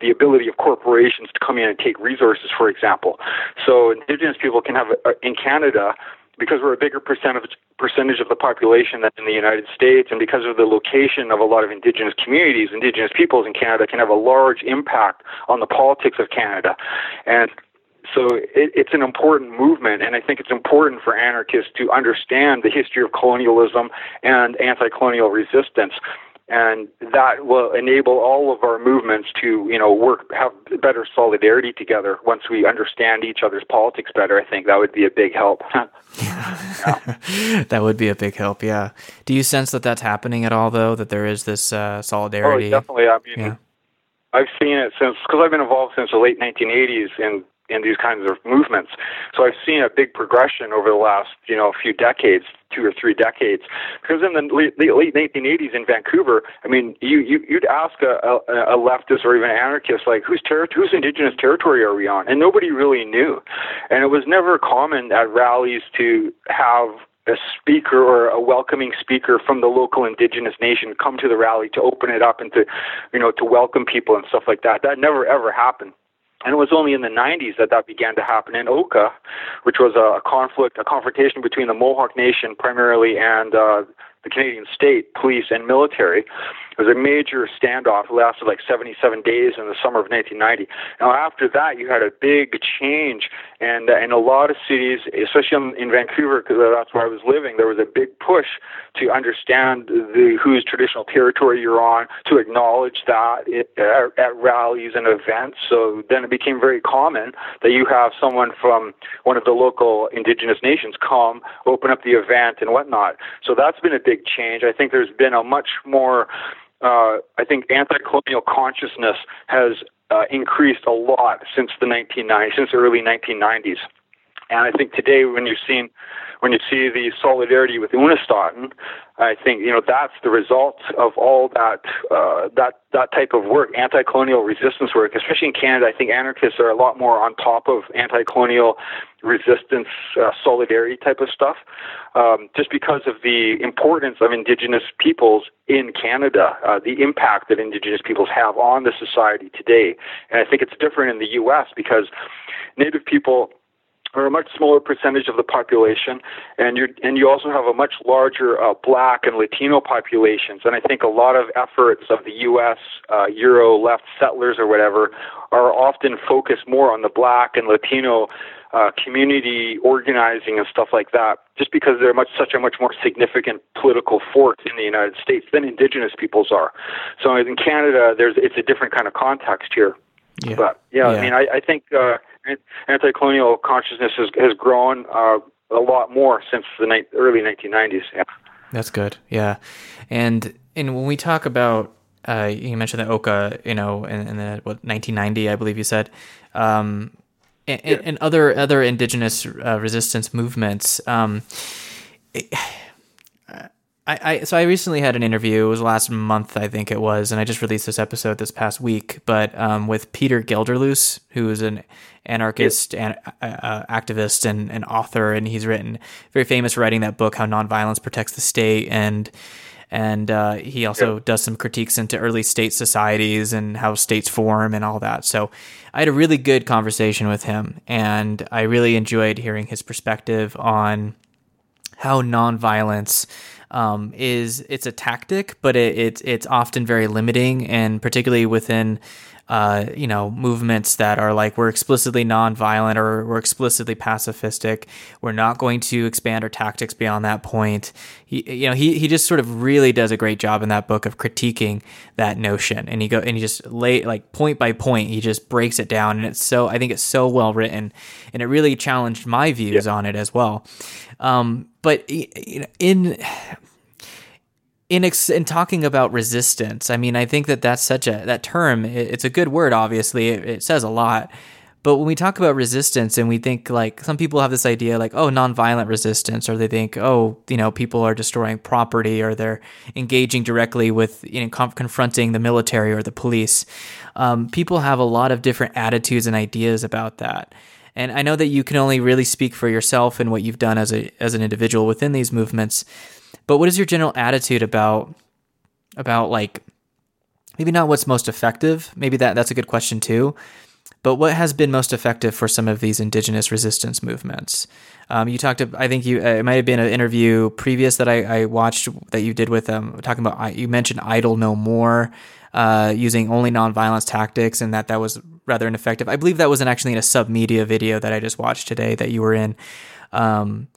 the ability of corporations to come in and take resources, for example. So indigenous people can have in Canada. Because we're a bigger percentage percentage of the population than in the United States, and because of the location of a lot of Indigenous communities, Indigenous peoples in Canada can have a large impact on the politics of Canada. And so it, it's an important movement, and I think it's important for anarchists to understand the history of colonialism and anti-colonial resistance, and that will enable all of our movements to, you know, work have better solidarity together once we understand each other's politics better. I think that would be a big help. yeah. that would be a big help. Yeah. Do you sense that that's happening at all, though? That there is this uh, solidarity? Oh, definitely. I mean. Yeah. I've seen it since because I've been involved since the late 1980s in in these kinds of movements. So I've seen a big progression over the last, you know, a few decades, two or three decades. Because in the late, late 1980s in Vancouver, I mean, you, you you'd ask a, a, a leftist or even an anarchist like, whose ter- whose indigenous territory are we on? And nobody really knew. And it was never common at rallies to have a speaker or a welcoming speaker from the local indigenous nation come to the rally to open it up and to, you know, to welcome people and stuff like that. That never ever happened. And it was only in the 90s that that began to happen in Oka, which was a conflict, a confrontation between the Mohawk Nation primarily and uh, the Canadian state, police, and military. It was a major standoff. It lasted like 77 days in the summer of 1990. Now, after that, you had a big change, and uh, in a lot of cities, especially in Vancouver, because that's where I was living, there was a big push to understand the whose traditional territory you're on, to acknowledge that it, at, at rallies and events. So then it became very common that you have someone from one of the local Indigenous nations come, open up the event, and whatnot. So that's been a big change. I think there's been a much more uh, I think anti-colonial consciousness has uh, increased a lot since the 1990s, since the early 1990s. And I think today, when you're seeing, when you see the solidarity with Unistoten, I think you know that's the result of all that uh, that that type of work, anti-colonial resistance work. Especially in Canada, I think anarchists are a lot more on top of anti-colonial resistance, uh, solidarity type of stuff, um, just because of the importance of Indigenous peoples in Canada, uh, the impact that Indigenous peoples have on the society today. And I think it's different in the U.S. because Native people are a much smaller percentage of the population, and you and you also have a much larger uh, Black and Latino populations. And I think a lot of efforts of the U.S. Uh, Euro left settlers or whatever are often focused more on the Black and Latino uh, community organizing and stuff like that, just because they're much such a much more significant political force in the United States than Indigenous peoples are. So in Canada, there's it's a different kind of context here. Yeah. But yeah, yeah, I mean, I, I think. Uh, anti-colonial consciousness has, has grown uh, a lot more since the ni- early 1990s. Yeah. That's good. Yeah, and and when we talk about uh, you mentioned the Oka, you know, in, in, the what 1990, I believe you said, um, and, yeah. and, other other indigenous uh, resistance movements. Um, it, I, I so I recently had an interview. It was last month, I think it was, and I just released this episode this past week. But um, with Peter Gelderloos, who is an anarchist and uh, uh, activist and, and author, and he's written very famous writing that book, "How Nonviolence Protects the State," and and uh, he also does some critiques into early state societies and how states form and all that. So I had a really good conversation with him, and I really enjoyed hearing his perspective on how nonviolence um, is it's a tactic, but it, it's it's often very limiting, and particularly within uh, you know movements that are like we're explicitly nonviolent or we're explicitly pacifistic. We're not going to expand our tactics beyond that point. He, you know, he he just sort of really does a great job in that book of critiquing that notion, and he go and he just lay like point by point. He just breaks it down, and it's so I think it's so well written, and it really challenged my views yeah. on it as well. Um, but in in ex- in talking about resistance, I mean, I think that that's such a that term. It, it's a good word, obviously. It, it, says a lot. But when we talk about resistance, and we think like some people have this idea, like oh, nonviolent resistance, or they think oh, you know, people are destroying property, or they're engaging directly with you know com- confronting the military or the police. Um, people have a lot of different attitudes and ideas about that. And I know that you can only really speak for yourself and what you've done as a as an individual within these movements. But what is your general attitude about about like maybe not what's most effective? Maybe that that's a good question too. But what has been most effective for some of these indigenous resistance movements? Um, you talked. I think you. Uh, it might have been an interview previous that I, I watched that you did with them, talking about. You mentioned idle no more, uh, using only nonviolence tactics, and that that was rather ineffective. I believe that wasn't actually in a submedia video that I just watched today that you were in. Um,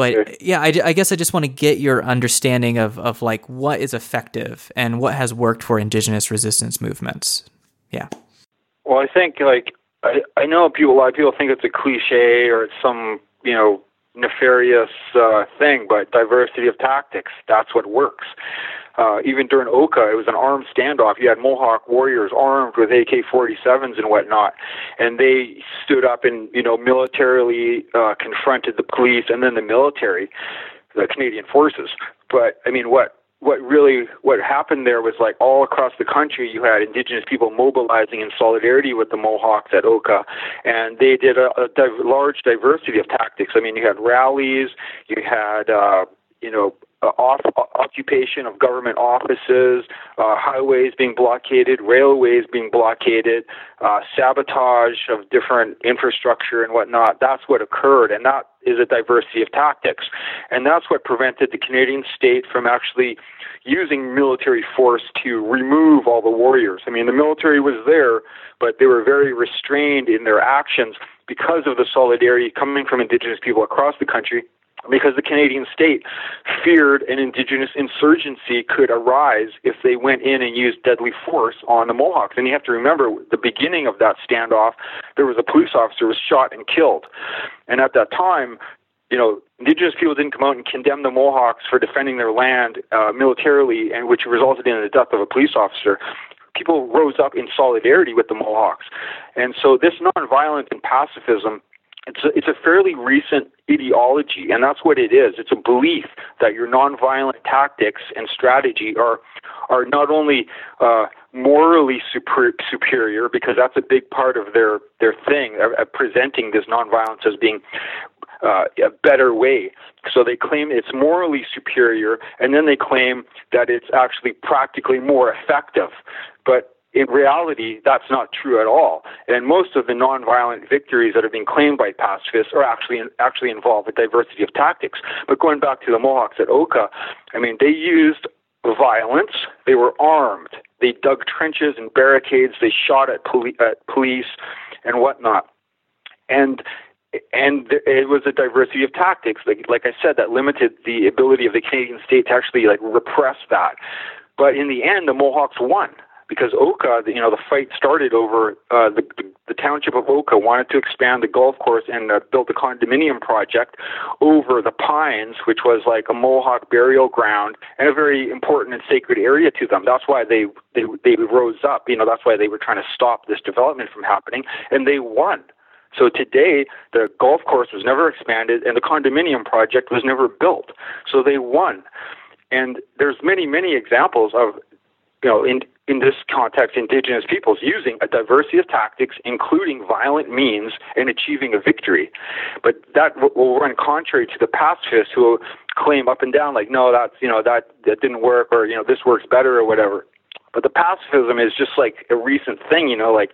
but yeah, I, I, guess I just want to get your understanding of, of like what is effective and what has worked for indigenous resistance movements. Yeah. Well, I think like I, I know people. A lot of people think it's a cliche or it's some you know nefarious uh, thing, but diversity of tactics, that's what works. Uh, even during Oka, it was an armed standoff. You had Mohawk warriors armed with AK-47s and whatnot, and they stood up and you know militarily uh, confronted the police and then the military, the Canadian forces. But I mean, what what really what happened there was like all across the country you had indigenous people mobilizing in solidarity with the Mohawks at Oka, and they did a, a div- large diversity of tactics. I mean, you had rallies, you had uh, you know uh, off, uh, occupation of government offices, uh, highways being blockaded, railways being blockaded, uh, sabotage of different infrastructure and whatnot. That's what occurred, and that is a diversity of tactics. And that's what prevented the Canadian state from actually using military force to remove all the warriors. I mean, the military was there, but they were very restrained in their actions because of the solidarity coming from Indigenous people across the country because the Canadian state feared an indigenous insurgency could arise if they went in and used deadly force on the Mohawks. And you have to remember the beginning of that standoff, there was a police officer was shot and killed. And at that time, you know, indigenous people didn't come out and condemn the Mohawks for defending their land uh, militarily, and which resulted in the death of a police officer. People rose up in solidarity with the Mohawks, and so this nonviolence and pacifism. It's a, it's a fairly recent ideology, and that's what it is. It's a belief that your nonviolent tactics and strategy are are not only uh, morally super, superior because that's a big part of their their thing, uh, presenting this nonviolence as being uh, a better way. So they claim it's morally superior, and then they claim that it's actually practically more effective. But in reality, that's not true at all. And most of the nonviolent victories that are being claimed by pacifists are actually actually involve a diversity of tactics. But going back to the Mohawks at Oka, I mean, they used violence. They were armed. They dug trenches and barricades. They shot at, poli- at police and whatnot. And and it was a diversity of tactics, like like I said, that limited the ability of the Canadian state to actually like repress that. But in the end, the Mohawks won because Oka, you know, the fight started over uh, the, the township of Oka wanted to expand the golf course and uh, built a condominium project over the Pines, which was like a Mohawk burial ground and a very important and sacred area to them. That's why they they they rose up. You know, that's why they were trying to stop this development from happening, and they won. So today, the golf course was never expanded and the condominium project was never built. So they won. And there's many, many examples of, you know, in, in this context, indigenous peoples using a diversity of tactics, including violent means, in achieving a victory. But that will run contrary to the pacifists who claim up and down, like, no, that's, you know, that, that didn't work or, you know, this works better or whatever. But the pacifism is just like a recent thing, you know, like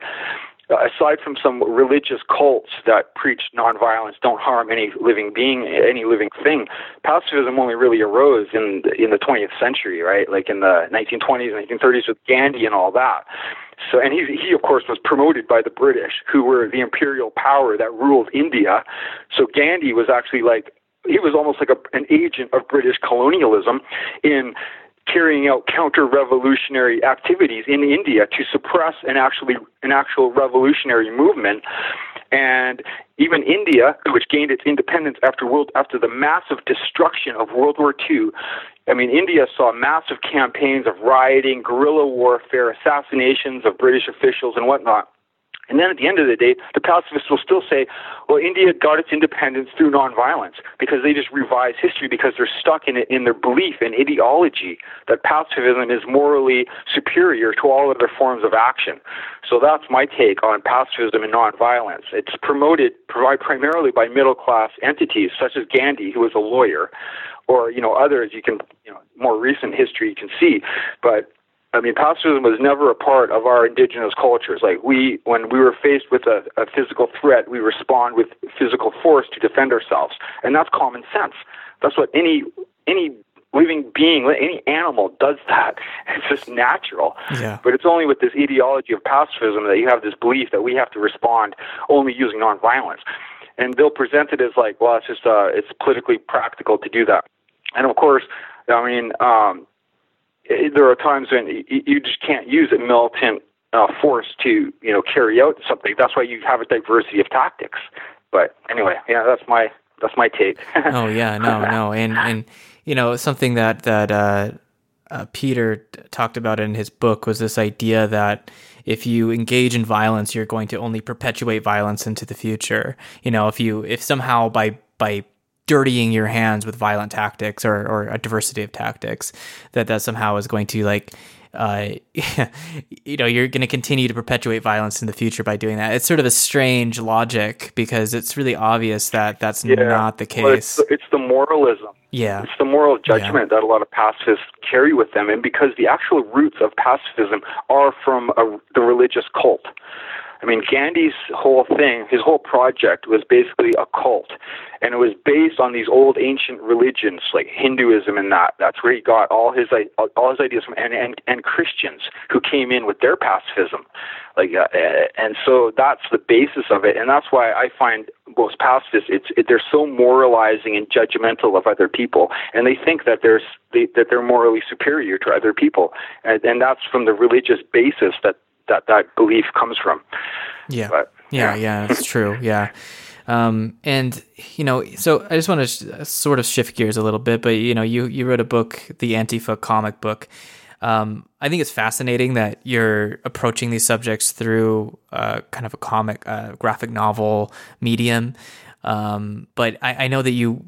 Uh, aside from some religious cults that preach nonviolence, don't harm any living being, any living thing, pacifism only really arose in in the 20th century, right? Like in the 1920s, 1930s with Gandhi and all that. So, and he, he of course was promoted by the British, who were the imperial power that ruled India. So Gandhi was actually like he was almost like a, an agent of British colonialism in carrying out counter-revolutionary activities in India to suppress an actually an actual revolutionary movement. And even India, which gained its independence after world after the massive destruction of World War II, I mean, India saw massive campaigns of rioting, guerrilla warfare, assassinations of British officials, and whatnot. And then at the end of the day, the pacifists will still say, well, India got its independence through nonviolence because they just revise history because they're stuck in it in their belief and ideology that pacifism is morally superior to all other forms of action. So that's my take on pacifism and nonviolence. It's promoted primarily by middle class entities such as Gandhi, who was a lawyer, or you know others you can you know more recent history you can see, but I mean, pacifism was never a part of our indigenous cultures. Like we, when we were faced with a, a physical threat, we respond with physical force to defend ourselves, and that's common sense. That's what any any living being, any animal does that. It's just natural. Yeah. But it's only with this ideology of pacifism that you have this belief that we have to respond only using nonviolence. And they'll present it as like, well, it's just uh, it's politically practical to do that. And of course, I mean, um, there are times when you just can't use a militant uh, force to you know carry out something. That's why you have a diversity of tactics. But anyway, yeah, that's my that's my take. oh yeah, no, no, and and you know something that that uh, uh, Peter talked about in his book was this idea that if you engage in violence, you're going to only perpetuate violence into the future. You know, if you if somehow by by dirtying your hands with violent tactics or, or a diversity of tactics that that somehow is going to like uh, you know, you're going to continue to perpetuate violence in the future by doing that. It's sort of a strange logic because it's really obvious that that's yeah. not the case. Well, it's, the, it's, the, moralism. Yeah. It's the moral judgment yeah. that a lot of pacifists carry with them. And because the actual roots of pacifism are from a, the religious cult. I mean, Gandhi's whole thing, his whole project was basically a cult. And it was based on these old ancient religions like Hinduism and that. That's where he got all his all his ideas from, and and, and Christians who came in with their pacifism, like uh, and so that's the basis of it, and that's why I find most pacifists it's it, they're so moralizing and judgmental of other people, and they think that there's they, that they're morally superior to other people, and, and that's from the religious basis that that that belief comes from. Yeah. But, yeah, yeah, yeah, that's true. Yeah. Um, and you know, so I just want to sh- sort of shift gears a little bit, but you know, you you wrote a book, the Antifa comic book. Um, I think it's fascinating that you're approaching these subjects through uh, kind of a comic, uh, graphic novel medium. Um, but I, I know that you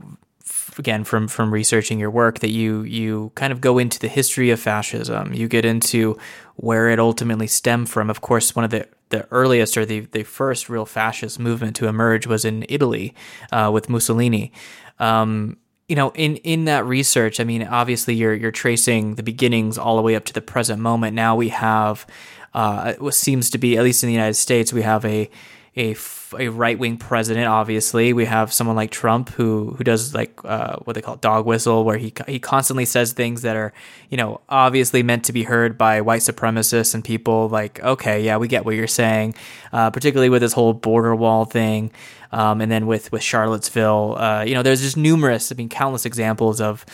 again from from researching your work that you you kind of go into the history of fascism. You get into where it ultimately stemmed from. Of course, one of the the earliest or the, the first real fascist movement to emerge was in Italy uh, with Mussolini. Um, you know, in, in that research, I mean, obviously you're you're tracing the beginnings all the way up to the present moment. Now we have uh, what seems to be, at least in the United States, we have a a, a right wing president. Obviously, we have someone like Trump who who does like uh, what they call dog whistle, where he he constantly says things that are you know obviously meant to be heard by white supremacists and people like okay, yeah, we get what you're saying. Uh, particularly with this whole border wall thing, um, and then with with Charlottesville, uh, you know, there's just numerous, I mean, countless examples of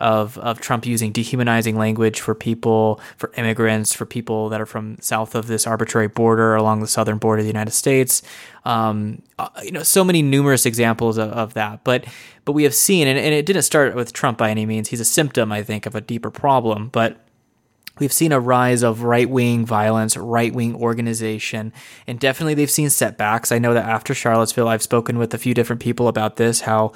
of of Trump using dehumanizing language for people, for immigrants, for people that are from south of this arbitrary border along the southern border of the United States. Um, uh, you know, so many numerous examples of, of that. But but we have seen, and, and it didn't start with Trump by any means. He's a symptom, I think, of a deeper problem. But We've seen a rise of right wing violence, right wing organization, and definitely they've seen setbacks. I know that after Charlottesville, I've spoken with a few different people about this. How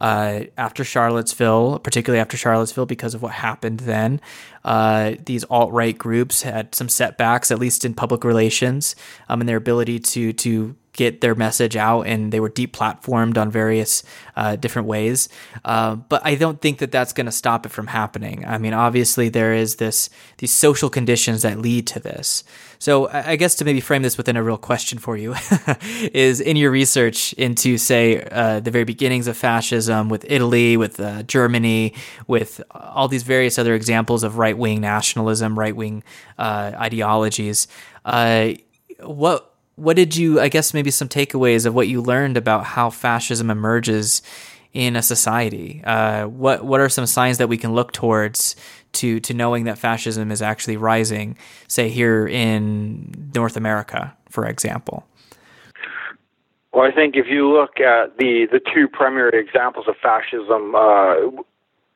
uh, after Charlottesville, particularly after Charlottesville, because of what happened then, uh, these alt right groups had some setbacks, at least in public relations, um, and their ability to to get their message out and they were deplatformed on various uh, different ways. Uh, but I don't think that that's going to stop it from happening. I mean, obviously there is this these social conditions that lead to this. So I guess to maybe frame this within a real question for you is in your research into say uh, the very beginnings of fascism with Italy, with uh, Germany, with all these various other examples of right wing nationalism, right wing uh, ideologies. Uh, what what did you i guess maybe some takeaways of what you learned about how fascism emerges in a society? Uh, what what are some signs that we can look towards to to knowing that fascism is actually rising say here in north america for example? Well, I think if you look at the, the two primary examples of fascism, uh,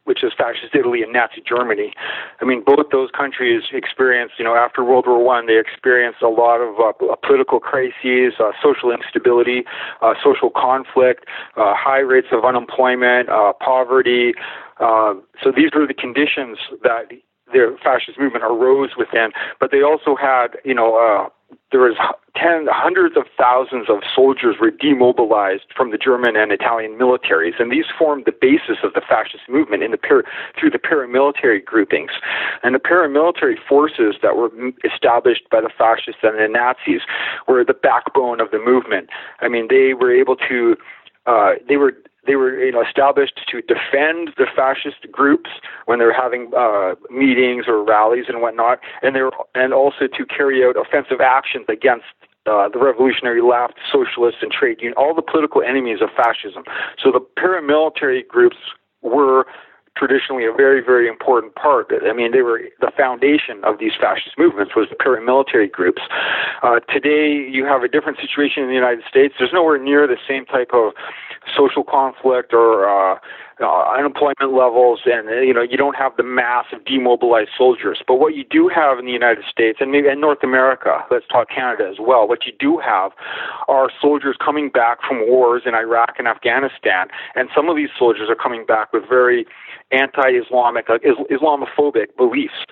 which is fascist Italy and Nazi Germany. I mean, both those countries experienced, you know, after World War One, they experienced a lot of uh, political crises, uh, social instability, uh, social conflict, uh, high rates of unemployment, uh, poverty. Uh, so these were the conditions that their fascist movement arose within. But they also had, you know, there was tens, hundreds of thousands of soldiers were demobilized from the German and Italian militaries, and these formed the basis of the fascist movement in the par- through the paramilitary groupings. And the paramilitary forces that were established by the fascists and the Nazis were the backbone of the movement. I mean, they were able to uh, they were they were you know established to defend the fascist groups when they were having uh, meetings or rallies and whatnot, and they were and also to carry out offensive actions against uh, the revolutionary left, socialists, and trade union, all the political enemies of fascism. So the paramilitary groups were traditionally a very, very important part. I mean, they were the foundation of these fascist movements was paramilitary groups. Uh, today, you have a different situation in the United States. There's nowhere near the same type of social conflict or uh, uh, unemployment levels, and uh, you know you don't have the mass of demobilized soldiers. But what you do have in the United States and maybe in North America, let's talk Canada as well. What you do have are soldiers coming back from wars in Iraq and Afghanistan, and some of these soldiers are coming back with very anti-Islamic, uh, Islamophobic beliefs.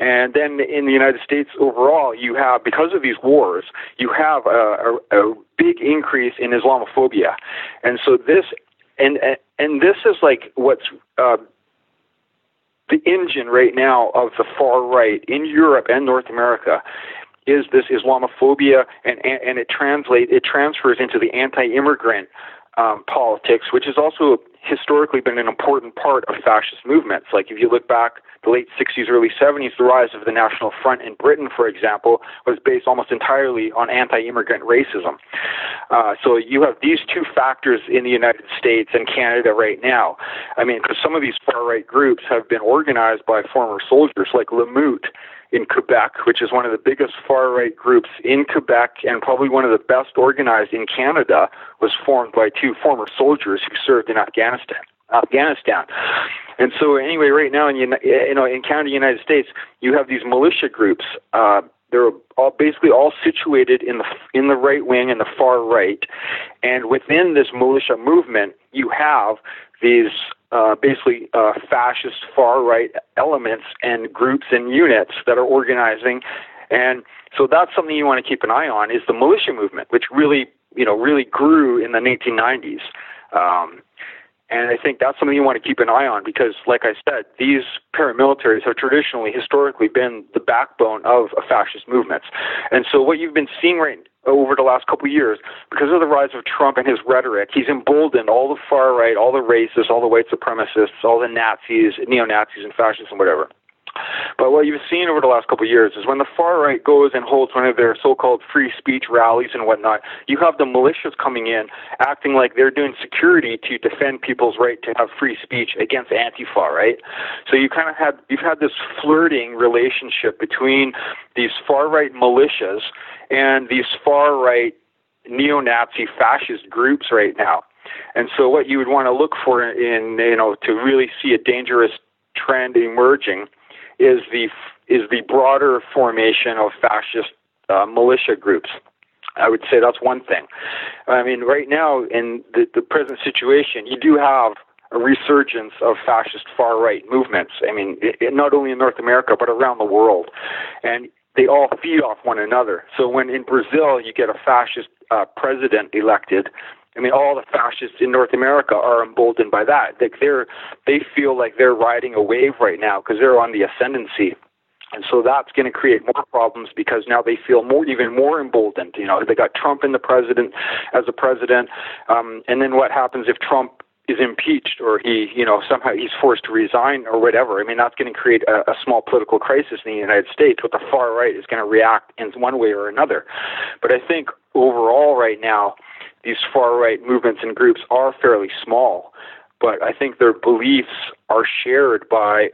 And then in the United States overall, you have because of these wars, you have a, a, a big increase in Islamophobia, and so this and and this is like what's uh, the engine right now of the far right in Europe and North America is this Islamophobia, and and, it translate it transfers into the anti-immigrant um, politics, which has also historically been an important part of fascist movements. Like if you look back the late 60s, early 70s, the rise of the National Front in Britain, for example, was based almost entirely on anti-immigrant racism. Uh, so you have these two factors in the United States and Canada right now. I mean, because some of these far-right groups have been organized by former soldiers, like La Meute in Quebec, which is one of the biggest far right groups in Quebec and probably one of the best organized in Canada, was formed by two former soldiers who served in Afghanistan. Afghanistan. And so, anyway, right now in you know in Canada, United States, you have these militia groups. Uh, they're all basically all situated in the in the right wing and the far right, and within this militia movement, you have these uh, basically uh, fascist far right elements and groups and units that are organizing. And so that's something you want to keep an eye on is the militia movement, which really, you know, really grew in the 1990s. Um, and I think that's something you want to keep an eye on because, like I said, these paramilitaries have traditionally, historically been the backbone of fascist movements. And so what you've been seeing right over the last couple of years, because of the rise of Trump and his rhetoric, he's emboldened all the far right, all the racists, all the white supremacists, all the Nazis, neo Nazis, and fascists, and whatever. But what you've seen over the last couple of years is when the far right goes and holds one of their so-called free speech rallies and whatnot, you have the militias coming in, acting like they're doing security to defend people's right to have free speech against Antifa, right? So you kind of had you've had this flirting relationship between these far right militias and these far right neo-Nazi fascist groups right now. And so what you would want to look for in you know to really see a dangerous trend emerging is the is the broader formation of fascist uh, militia groups. I would say that's one thing. I mean, right now in the, the present situation, you do have a resurgence of fascist far right movements. I mean, it, it, not only in North America but around the world, and they all feed off one another. So when in Brazil you get a fascist uh, president elected, I mean, all the fascists in North America are emboldened by that. Like they're, they feel like they're riding a wave right now because they're on the ascendancy. And so that's going to create more problems because now they feel more, even more emboldened. You know, they got Trump in the president as a president, um, and then what happens if Trump is impeached or he, you know, somehow he's forced to resign or whatever? I mean, that's going to create a, a small political crisis in the United States. What the far right is going to react in one way or another. But I think overall, right now, these far right movements and groups are fairly small, but I think their beliefs are shared by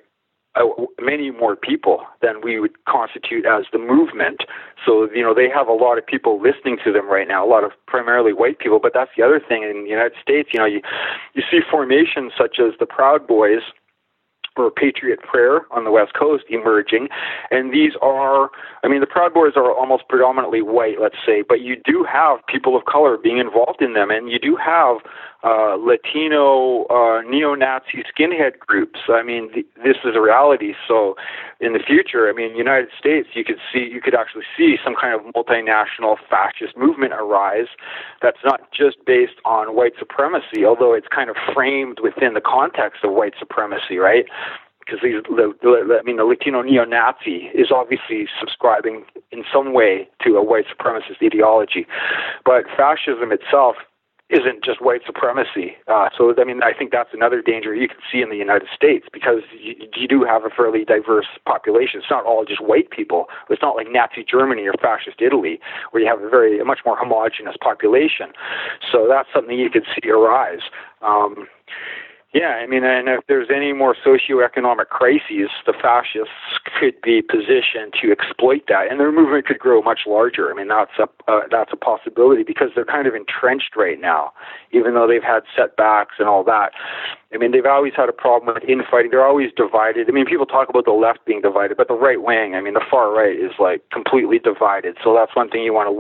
uh, many more people than we would constitute as the movement. So, you know, they have a lot of people listening to them right now, a lot of primarily white people. But that's the other thing in the United States, you know, you, you see formations such as the Proud Boys Patriot Prayer on the West Coast emerging. And these are, I mean, the Proud Boys are almost predominantly white, let's say, but you do have people of color being involved in them, and you do have uh, Latino uh, neo-Nazi skinhead groups. I mean, th- this is a reality. So, in the future, I mean, United States, you could see, you could actually see some kind of multinational fascist movement arise. That's not just based on white supremacy, although it's kind of framed within the context of white supremacy, right? because these, the, the, I mean, the Latino neo-Nazi is obviously subscribing in some way to a white supremacist ideology, but fascism itself isn't just white supremacy. Uh, so, I mean, I think that's another danger you can see in the United States because you, you do have a fairly diverse population. It's not all just white people. It's not like Nazi Germany or fascist Italy where you have a very a much more homogenous population. So that's something you could see arise. Um, Yeah, I mean, and if there's any more socioeconomic crises, the fascists could be positioned to exploit that, and their movement could grow much larger. I mean, that's a uh, that's a possibility because they're kind of entrenched right now, even though they've had setbacks and all that. I mean, they've always had a problem with infighting. They're always divided. I mean, people talk about the left being divided, but the right wing, I mean, the far right is like completely divided. So that's one thing you want to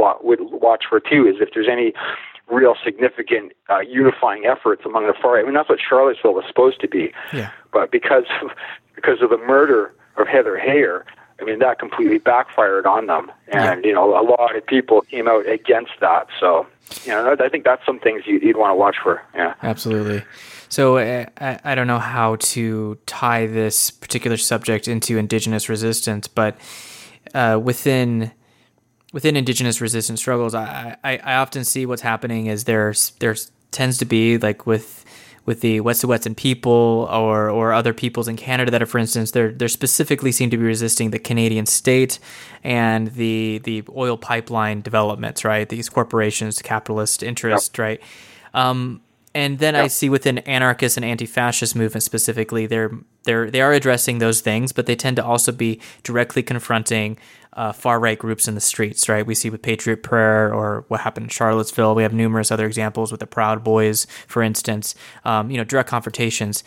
watch for too. Is if there's any real significant uh, unifying efforts among the far right. I mean, that's what Charlottesville was supposed to be. Yeah. But because of, because of the murder of Heather Heyer, I mean, that completely backfired on them, and yeah. you know, a lot of people came out against that. So, you know, I think that's some things you'd, you'd want to watch for. Yeah, absolutely. So, uh, I, I don't know how to tie this particular subject into Indigenous resistance, but uh, within within indigenous resistance struggles, I, I, I often see what's happening is there's there's tends to be like with with the Wet'suwet'en people or or other peoples in Canada that are, for instance, they're they're specifically seem to be resisting the Canadian state and the the oil pipeline developments, right? These corporations, capitalist interest, yep. right? Um, and then yep. I see within anarchist and anti-fascist movements specifically, they're they're they are addressing those things, but they tend to also be directly confronting uh, far right groups in the streets, right? We see with Patriot Prayer or what happened in Charlottesville. We have numerous other examples with the Proud Boys, for instance. Um, you know, direct confrontations.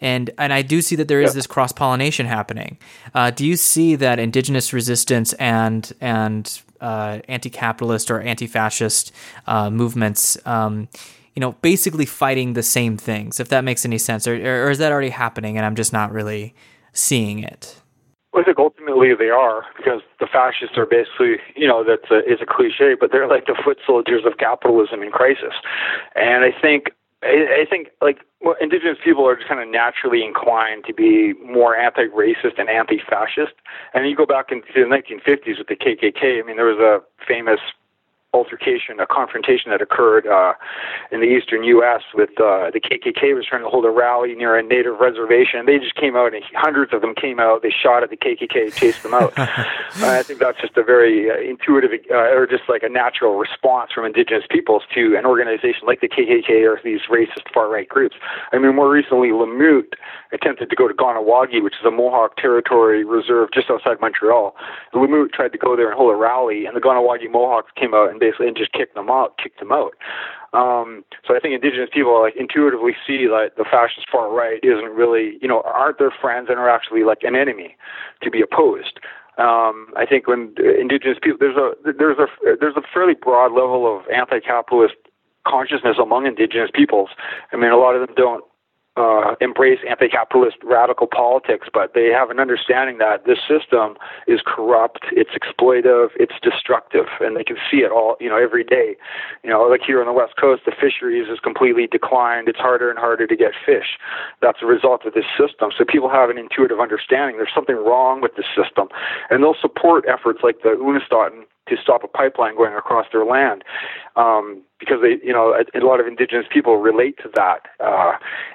And and I do see that there is this cross pollination happening. Uh, do you see that indigenous resistance and and uh, anti capitalist or anti fascist uh, movements? Um, you know, basically fighting the same things, if that makes any sense, or, or is that already happening and I'm just not really seeing it? I think ultimately they are because the fascists are basically, you know, that's a, is a cliche, but they're like the foot soldiers of capitalism in crisis. And I think, I, I think like well, indigenous people are just kind of naturally inclined to be more anti-racist and anti-fascist. And you go back into the 1950s with the KKK. I mean, there was a famous altercation, a confrontation that occurred uh, in the eastern U.S. with uh, the KKK was trying to hold a rally near a native reservation. They just came out, and hundreds of them came out. They shot at the KKK, chased them out. uh, I think that's just a very uh, intuitive, uh, or just like a natural response from indigenous peoples to an organization like the KKK or these racist far right groups. I mean, more recently, La Meute attempted to go to Kahnawake, which is a Mohawk territory reserve just outside Montreal. La Meute tried to go there and hold a rally, and the Kahnawake Mohawks came out and basically and just kicked them out, kicked them out. Um, so I think indigenous people like intuitively see that the fascist far right isn't really, you know, aren't their friends and are actually like an enemy to be opposed. Um, I think when indigenous people, there's a there's a there's a fairly broad level of anti-capitalist consciousness among indigenous peoples. I mean, a lot of them don't uh, embrace anti-capitalist radical politics, but they have an understanding that this system is corrupt, it's exploitive, it's destructive, and they can see it all, you know, every day. You know, like here on the West Coast, the fisheries has completely declined. It's harder and harder to get fish. That's a result of this system. So people have an intuitive understanding there's something wrong with this system, and they'll support efforts like the Unistoten to stop a pipeline going across their land um, because they, you know, a, a, lot of indigenous people relate to that, uh,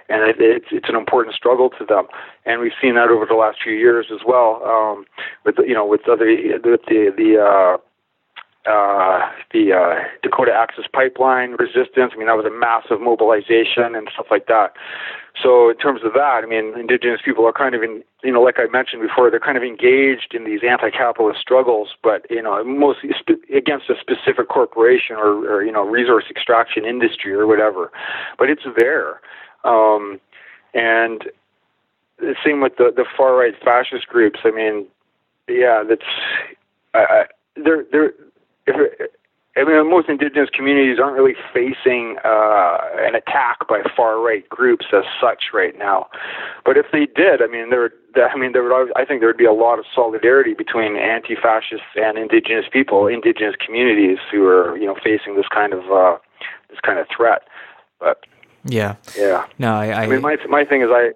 and it, it's it's an important struggle to them, and we've seen that over the last few years as well, um, with you know with other with the the uh, uh, the uh, Dakota Access Pipeline resistance. I mean, that was a massive mobilization and stuff like that. So in terms of that, I mean, indigenous people are kind of in, you know, like I mentioned before, they're kind of engaged in these anti-capitalist struggles, but you know, mostly spe- against a specific corporation or, or you know, resource extraction industry or whatever. But it's there, um, and the same with the the far right fascist groups. I mean, yeah, that's. I, they're they're if, I mean, most indigenous communities aren't really facing uh, an attack by far right groups as such right now. But if they did, I mean, there, I mean, there would, I think there would be a lot of solidarity between anti-fascists and indigenous people, indigenous communities who are, you know, facing this kind of uh, this kind of threat. But yeah, yeah, no, I, I, I mean, my my thing is, I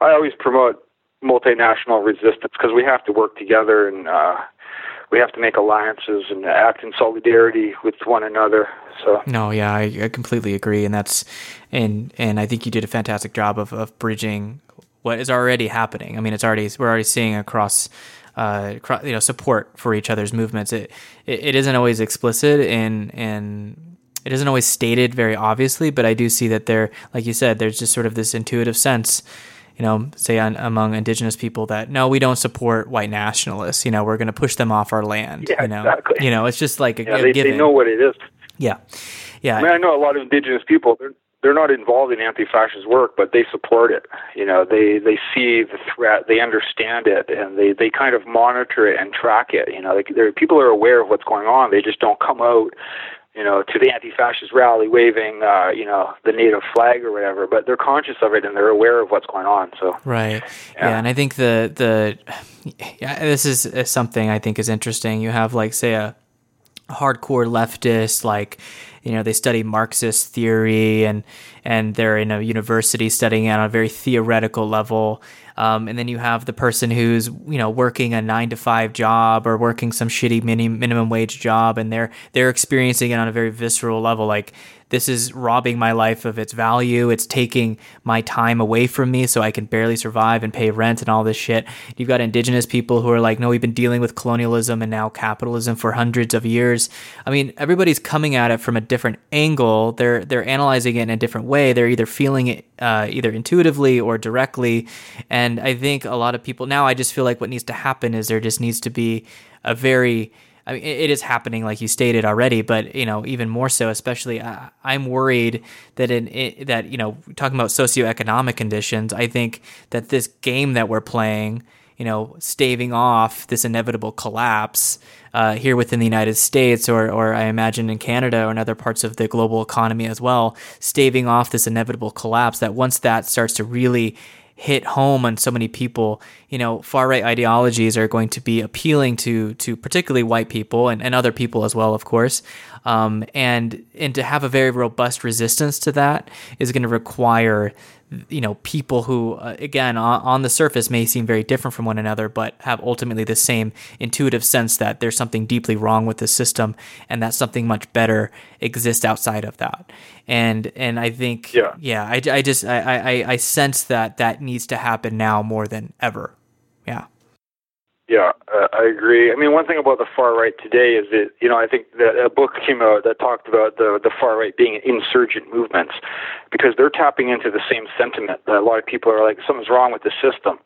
I always promote multinational resistance because we have to work together and. uh we have to make alliances and act in solidarity with one another. So no, yeah, I, I completely agree, and that's and and I think you did a fantastic job of of bridging what is already happening. I mean, it's already we're already seeing across. Uh, you know, support for each other's movements. It, it, it isn't always explicit and in it isn't always stated very obviously, but I do see that there, like you said, there's just sort of this intuitive sense, you know, say on, among indigenous people that no, we don't support white nationalists. You know, we're going to push them off our land. Yeah, you know, exactly. you know, it's just like a, Yeah, they, given. they know what it is. yeah, yeah, I mean, I know a lot of indigenous people. They're they're not involved in anti-fascist work, but they support it. You know, they they see the threat, they understand it, and they they kind of monitor it and track it. You know, they, people are aware of what's going on. They just don't come out. You know, to the anti-fascist rally waving, uh, you know, the native flag or whatever, but they're conscious of it and they're aware of what's going on. So, Right. Yeah. Yeah. and I think the the yeah, this is something I think is interesting. You have like say a hardcore leftist like you know they study marxist theory and and they're in a university studying it on a very theoretical level. Um, and then you have the person who's you know working a nine to five job or working some shitty mini, minimum wage job and they're they're experiencing it on a very visceral level. Like this is robbing my life of its value. It's taking my time away from me so I can barely survive and pay rent and all this shit. You've got indigenous people who are like, no, we've been dealing with colonialism and now capitalism for hundreds of years. I mean, everybody's coming at it from a different angle. They're they're analyzing it in a different way. They're either feeling it uh, either intuitively or directly. And I think a lot of people now I just feel like what needs to happen is there just needs to be a very I mean, it is happening, like you stated already, but you know, even more so. Especially, uh, I'm worried that in it, that you know, talking about socioeconomic conditions, I think that this game that we're playing, you know, staving off this inevitable collapse uh, here within the United States, or or I imagine in Canada or in other parts of the global economy as well, staving off this inevitable collapse. That once that starts to really hit home on so many people. You know, far right ideologies are going to be appealing to to particularly white people and, and other people as well, of course. Um, and and to have a very robust resistance to that is going to require you know people who uh, again on, on the surface may seem very different from one another but have ultimately the same intuitive sense that there's something deeply wrong with the system and that something much better exists outside of that. And and i think Yeah. yeah i, I just I, I i sense that that needs to happen now more than ever. Yeah Yeah, uh, I agree. I mean, one thing about the far right today is that you know I think that a book came out that talked about the the far right being insurgent movements because they're tapping into the same sentiment that a lot of people are like something's wrong with the system.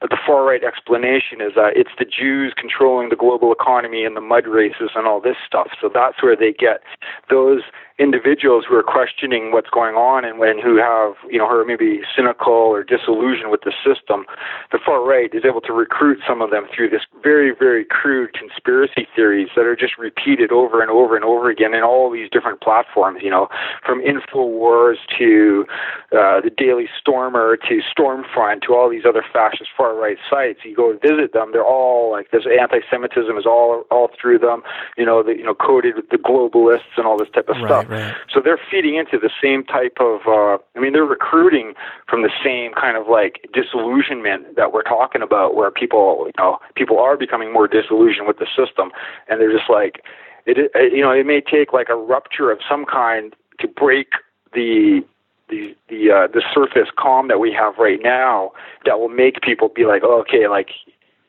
But the far right explanation is that it's the Jews controlling the global economy and the mud races and all this stuff. So that's where they get those individuals who are questioning what's going on and when who have you know who are maybe cynical or disillusioned with the system. The far right is able to recruit some of them through this very very crude conspiracy theories that are just repeated over and over and over again in all these different platforms. You know, from Infowars to uh, the Daily Stormer to Stormfront to all these other fascist far right sites. You go visit them; they're all like this. Anti-Semitism is all all through them. You know, the, you know, coded with the globalists and all this type of Right, stuff. Right. So they're feeding into the same type of. Uh, I mean, they're recruiting from the same kind of like disillusionment that we're talking about, where people, you know, people are becoming more disillusioned with the system, and they're just like, it. it- You know, it may take like a rupture of some kind to break the the the uh, the surface calm that we have right now that will make people be like, oh, okay, like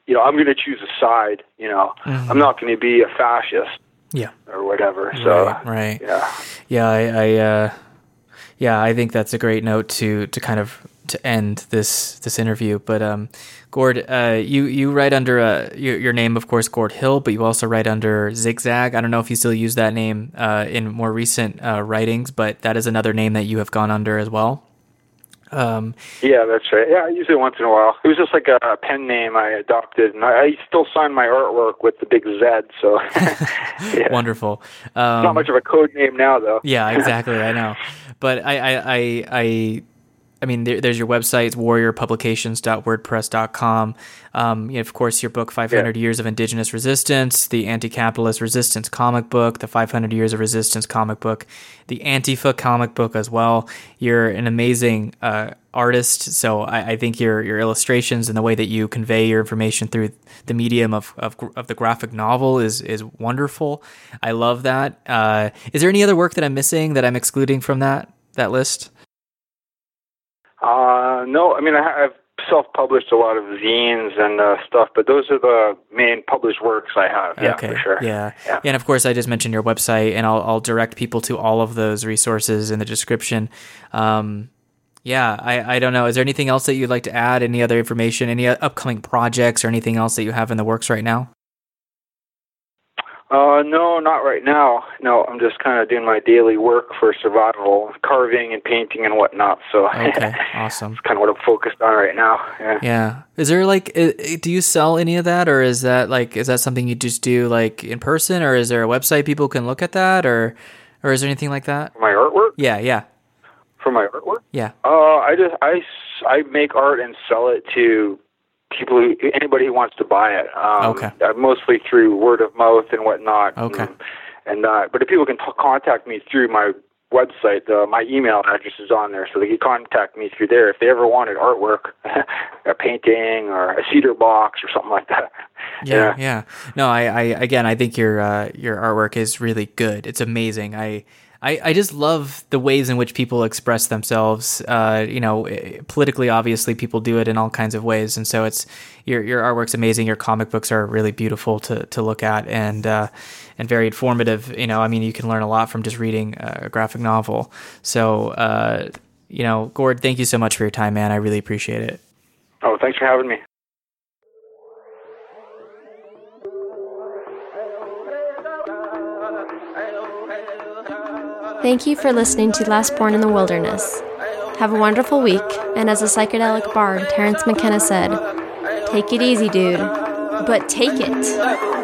you know, I'm going to choose a side. You know, I'm not going to be a fascist yeah. Or whatever. So right right. yeah, yeah i i uh yeah i think that's a great note to to kind of to end this this interview but um gord uh you you write under uh your, your name of course gord hill but you also write under zigzag. I don't know if you still use that name uh in more recent uh writings but that is another name that you have gone under as well um yeah, that's right. Yeah, I use it once in a while. It was just like a pen name I adopted, and I, I still sign my artwork with the big Z. So yeah. wonderful um not much of a code name now, though. Yeah, exactly. I know, but I, I, I, I, I mean, there, there's your website, warriorpublications.wordpress.com. Um, you know, of course, your book, 500 Yeah. Years of Indigenous Resistance, the Anti-Capitalist Resistance comic book, the 500 Years of Resistance comic book, the Antifa comic book as well. You're an amazing uh, artist, so I, I think your your illustrations and the way that you convey your information through the medium of of, of the graphic novel is is wonderful. I love that. Uh, is there any other work that I'm missing that I'm excluding from that that list? Uh, no, I mean I have self-published a lot of zines and uh, stuff, but those are the main published works I have. Yeah, okay. for sure. Yeah. Yeah. And of course, I just mentioned your website, and I'll, I'll direct people to all of those resources in the description. Um, yeah, I, I don't know. Is there anything else that you'd like to add? Any other information? Any upcoming projects or anything else that you have in the works right now? Uh, no, not right now. No, I'm just kind of doing my daily work for survival, carving and painting and whatnot. So Okay, awesome. that's kind of what I'm focused on right now. Yeah. Yeah. Is there like, do you sell any of that, or is that like, is that something you just do like in person, or is there a website people can look at that, or, or is there anything like that? My artwork, Yeah, yeah, for my artwork. yeah. Uh, I just I I make art and sell it to people who anybody who wants to buy it. Um, Okay. uh, mostly through word of mouth and whatnot. Okay. And, and uh, but if people can t- contact me through my website, uh, my email address is on there, so they can contact me through there if they ever wanted artwork, a painting or a cedar box or something like that. Yeah, yeah. No, I, I again, I think your uh, your artwork is really good. It's amazing. I, I, I just love the ways in which people express themselves. Uh, you know, eh, politically, obviously, people do it in all kinds of ways, and so it's your your artwork's amazing. Your comic books are really beautiful to to look at and uh, and very informative. You know, I mean, you can learn a lot from just reading a graphic novel. So, uh, you know, Gord, thank you so much for your time, man. I really appreciate it. Oh, thanks for having me. Thank you for listening to Last Born in the Wilderness. Have a wonderful week, and as a psychedelic bard, Terence McKenna said, take it easy, dude, but take it.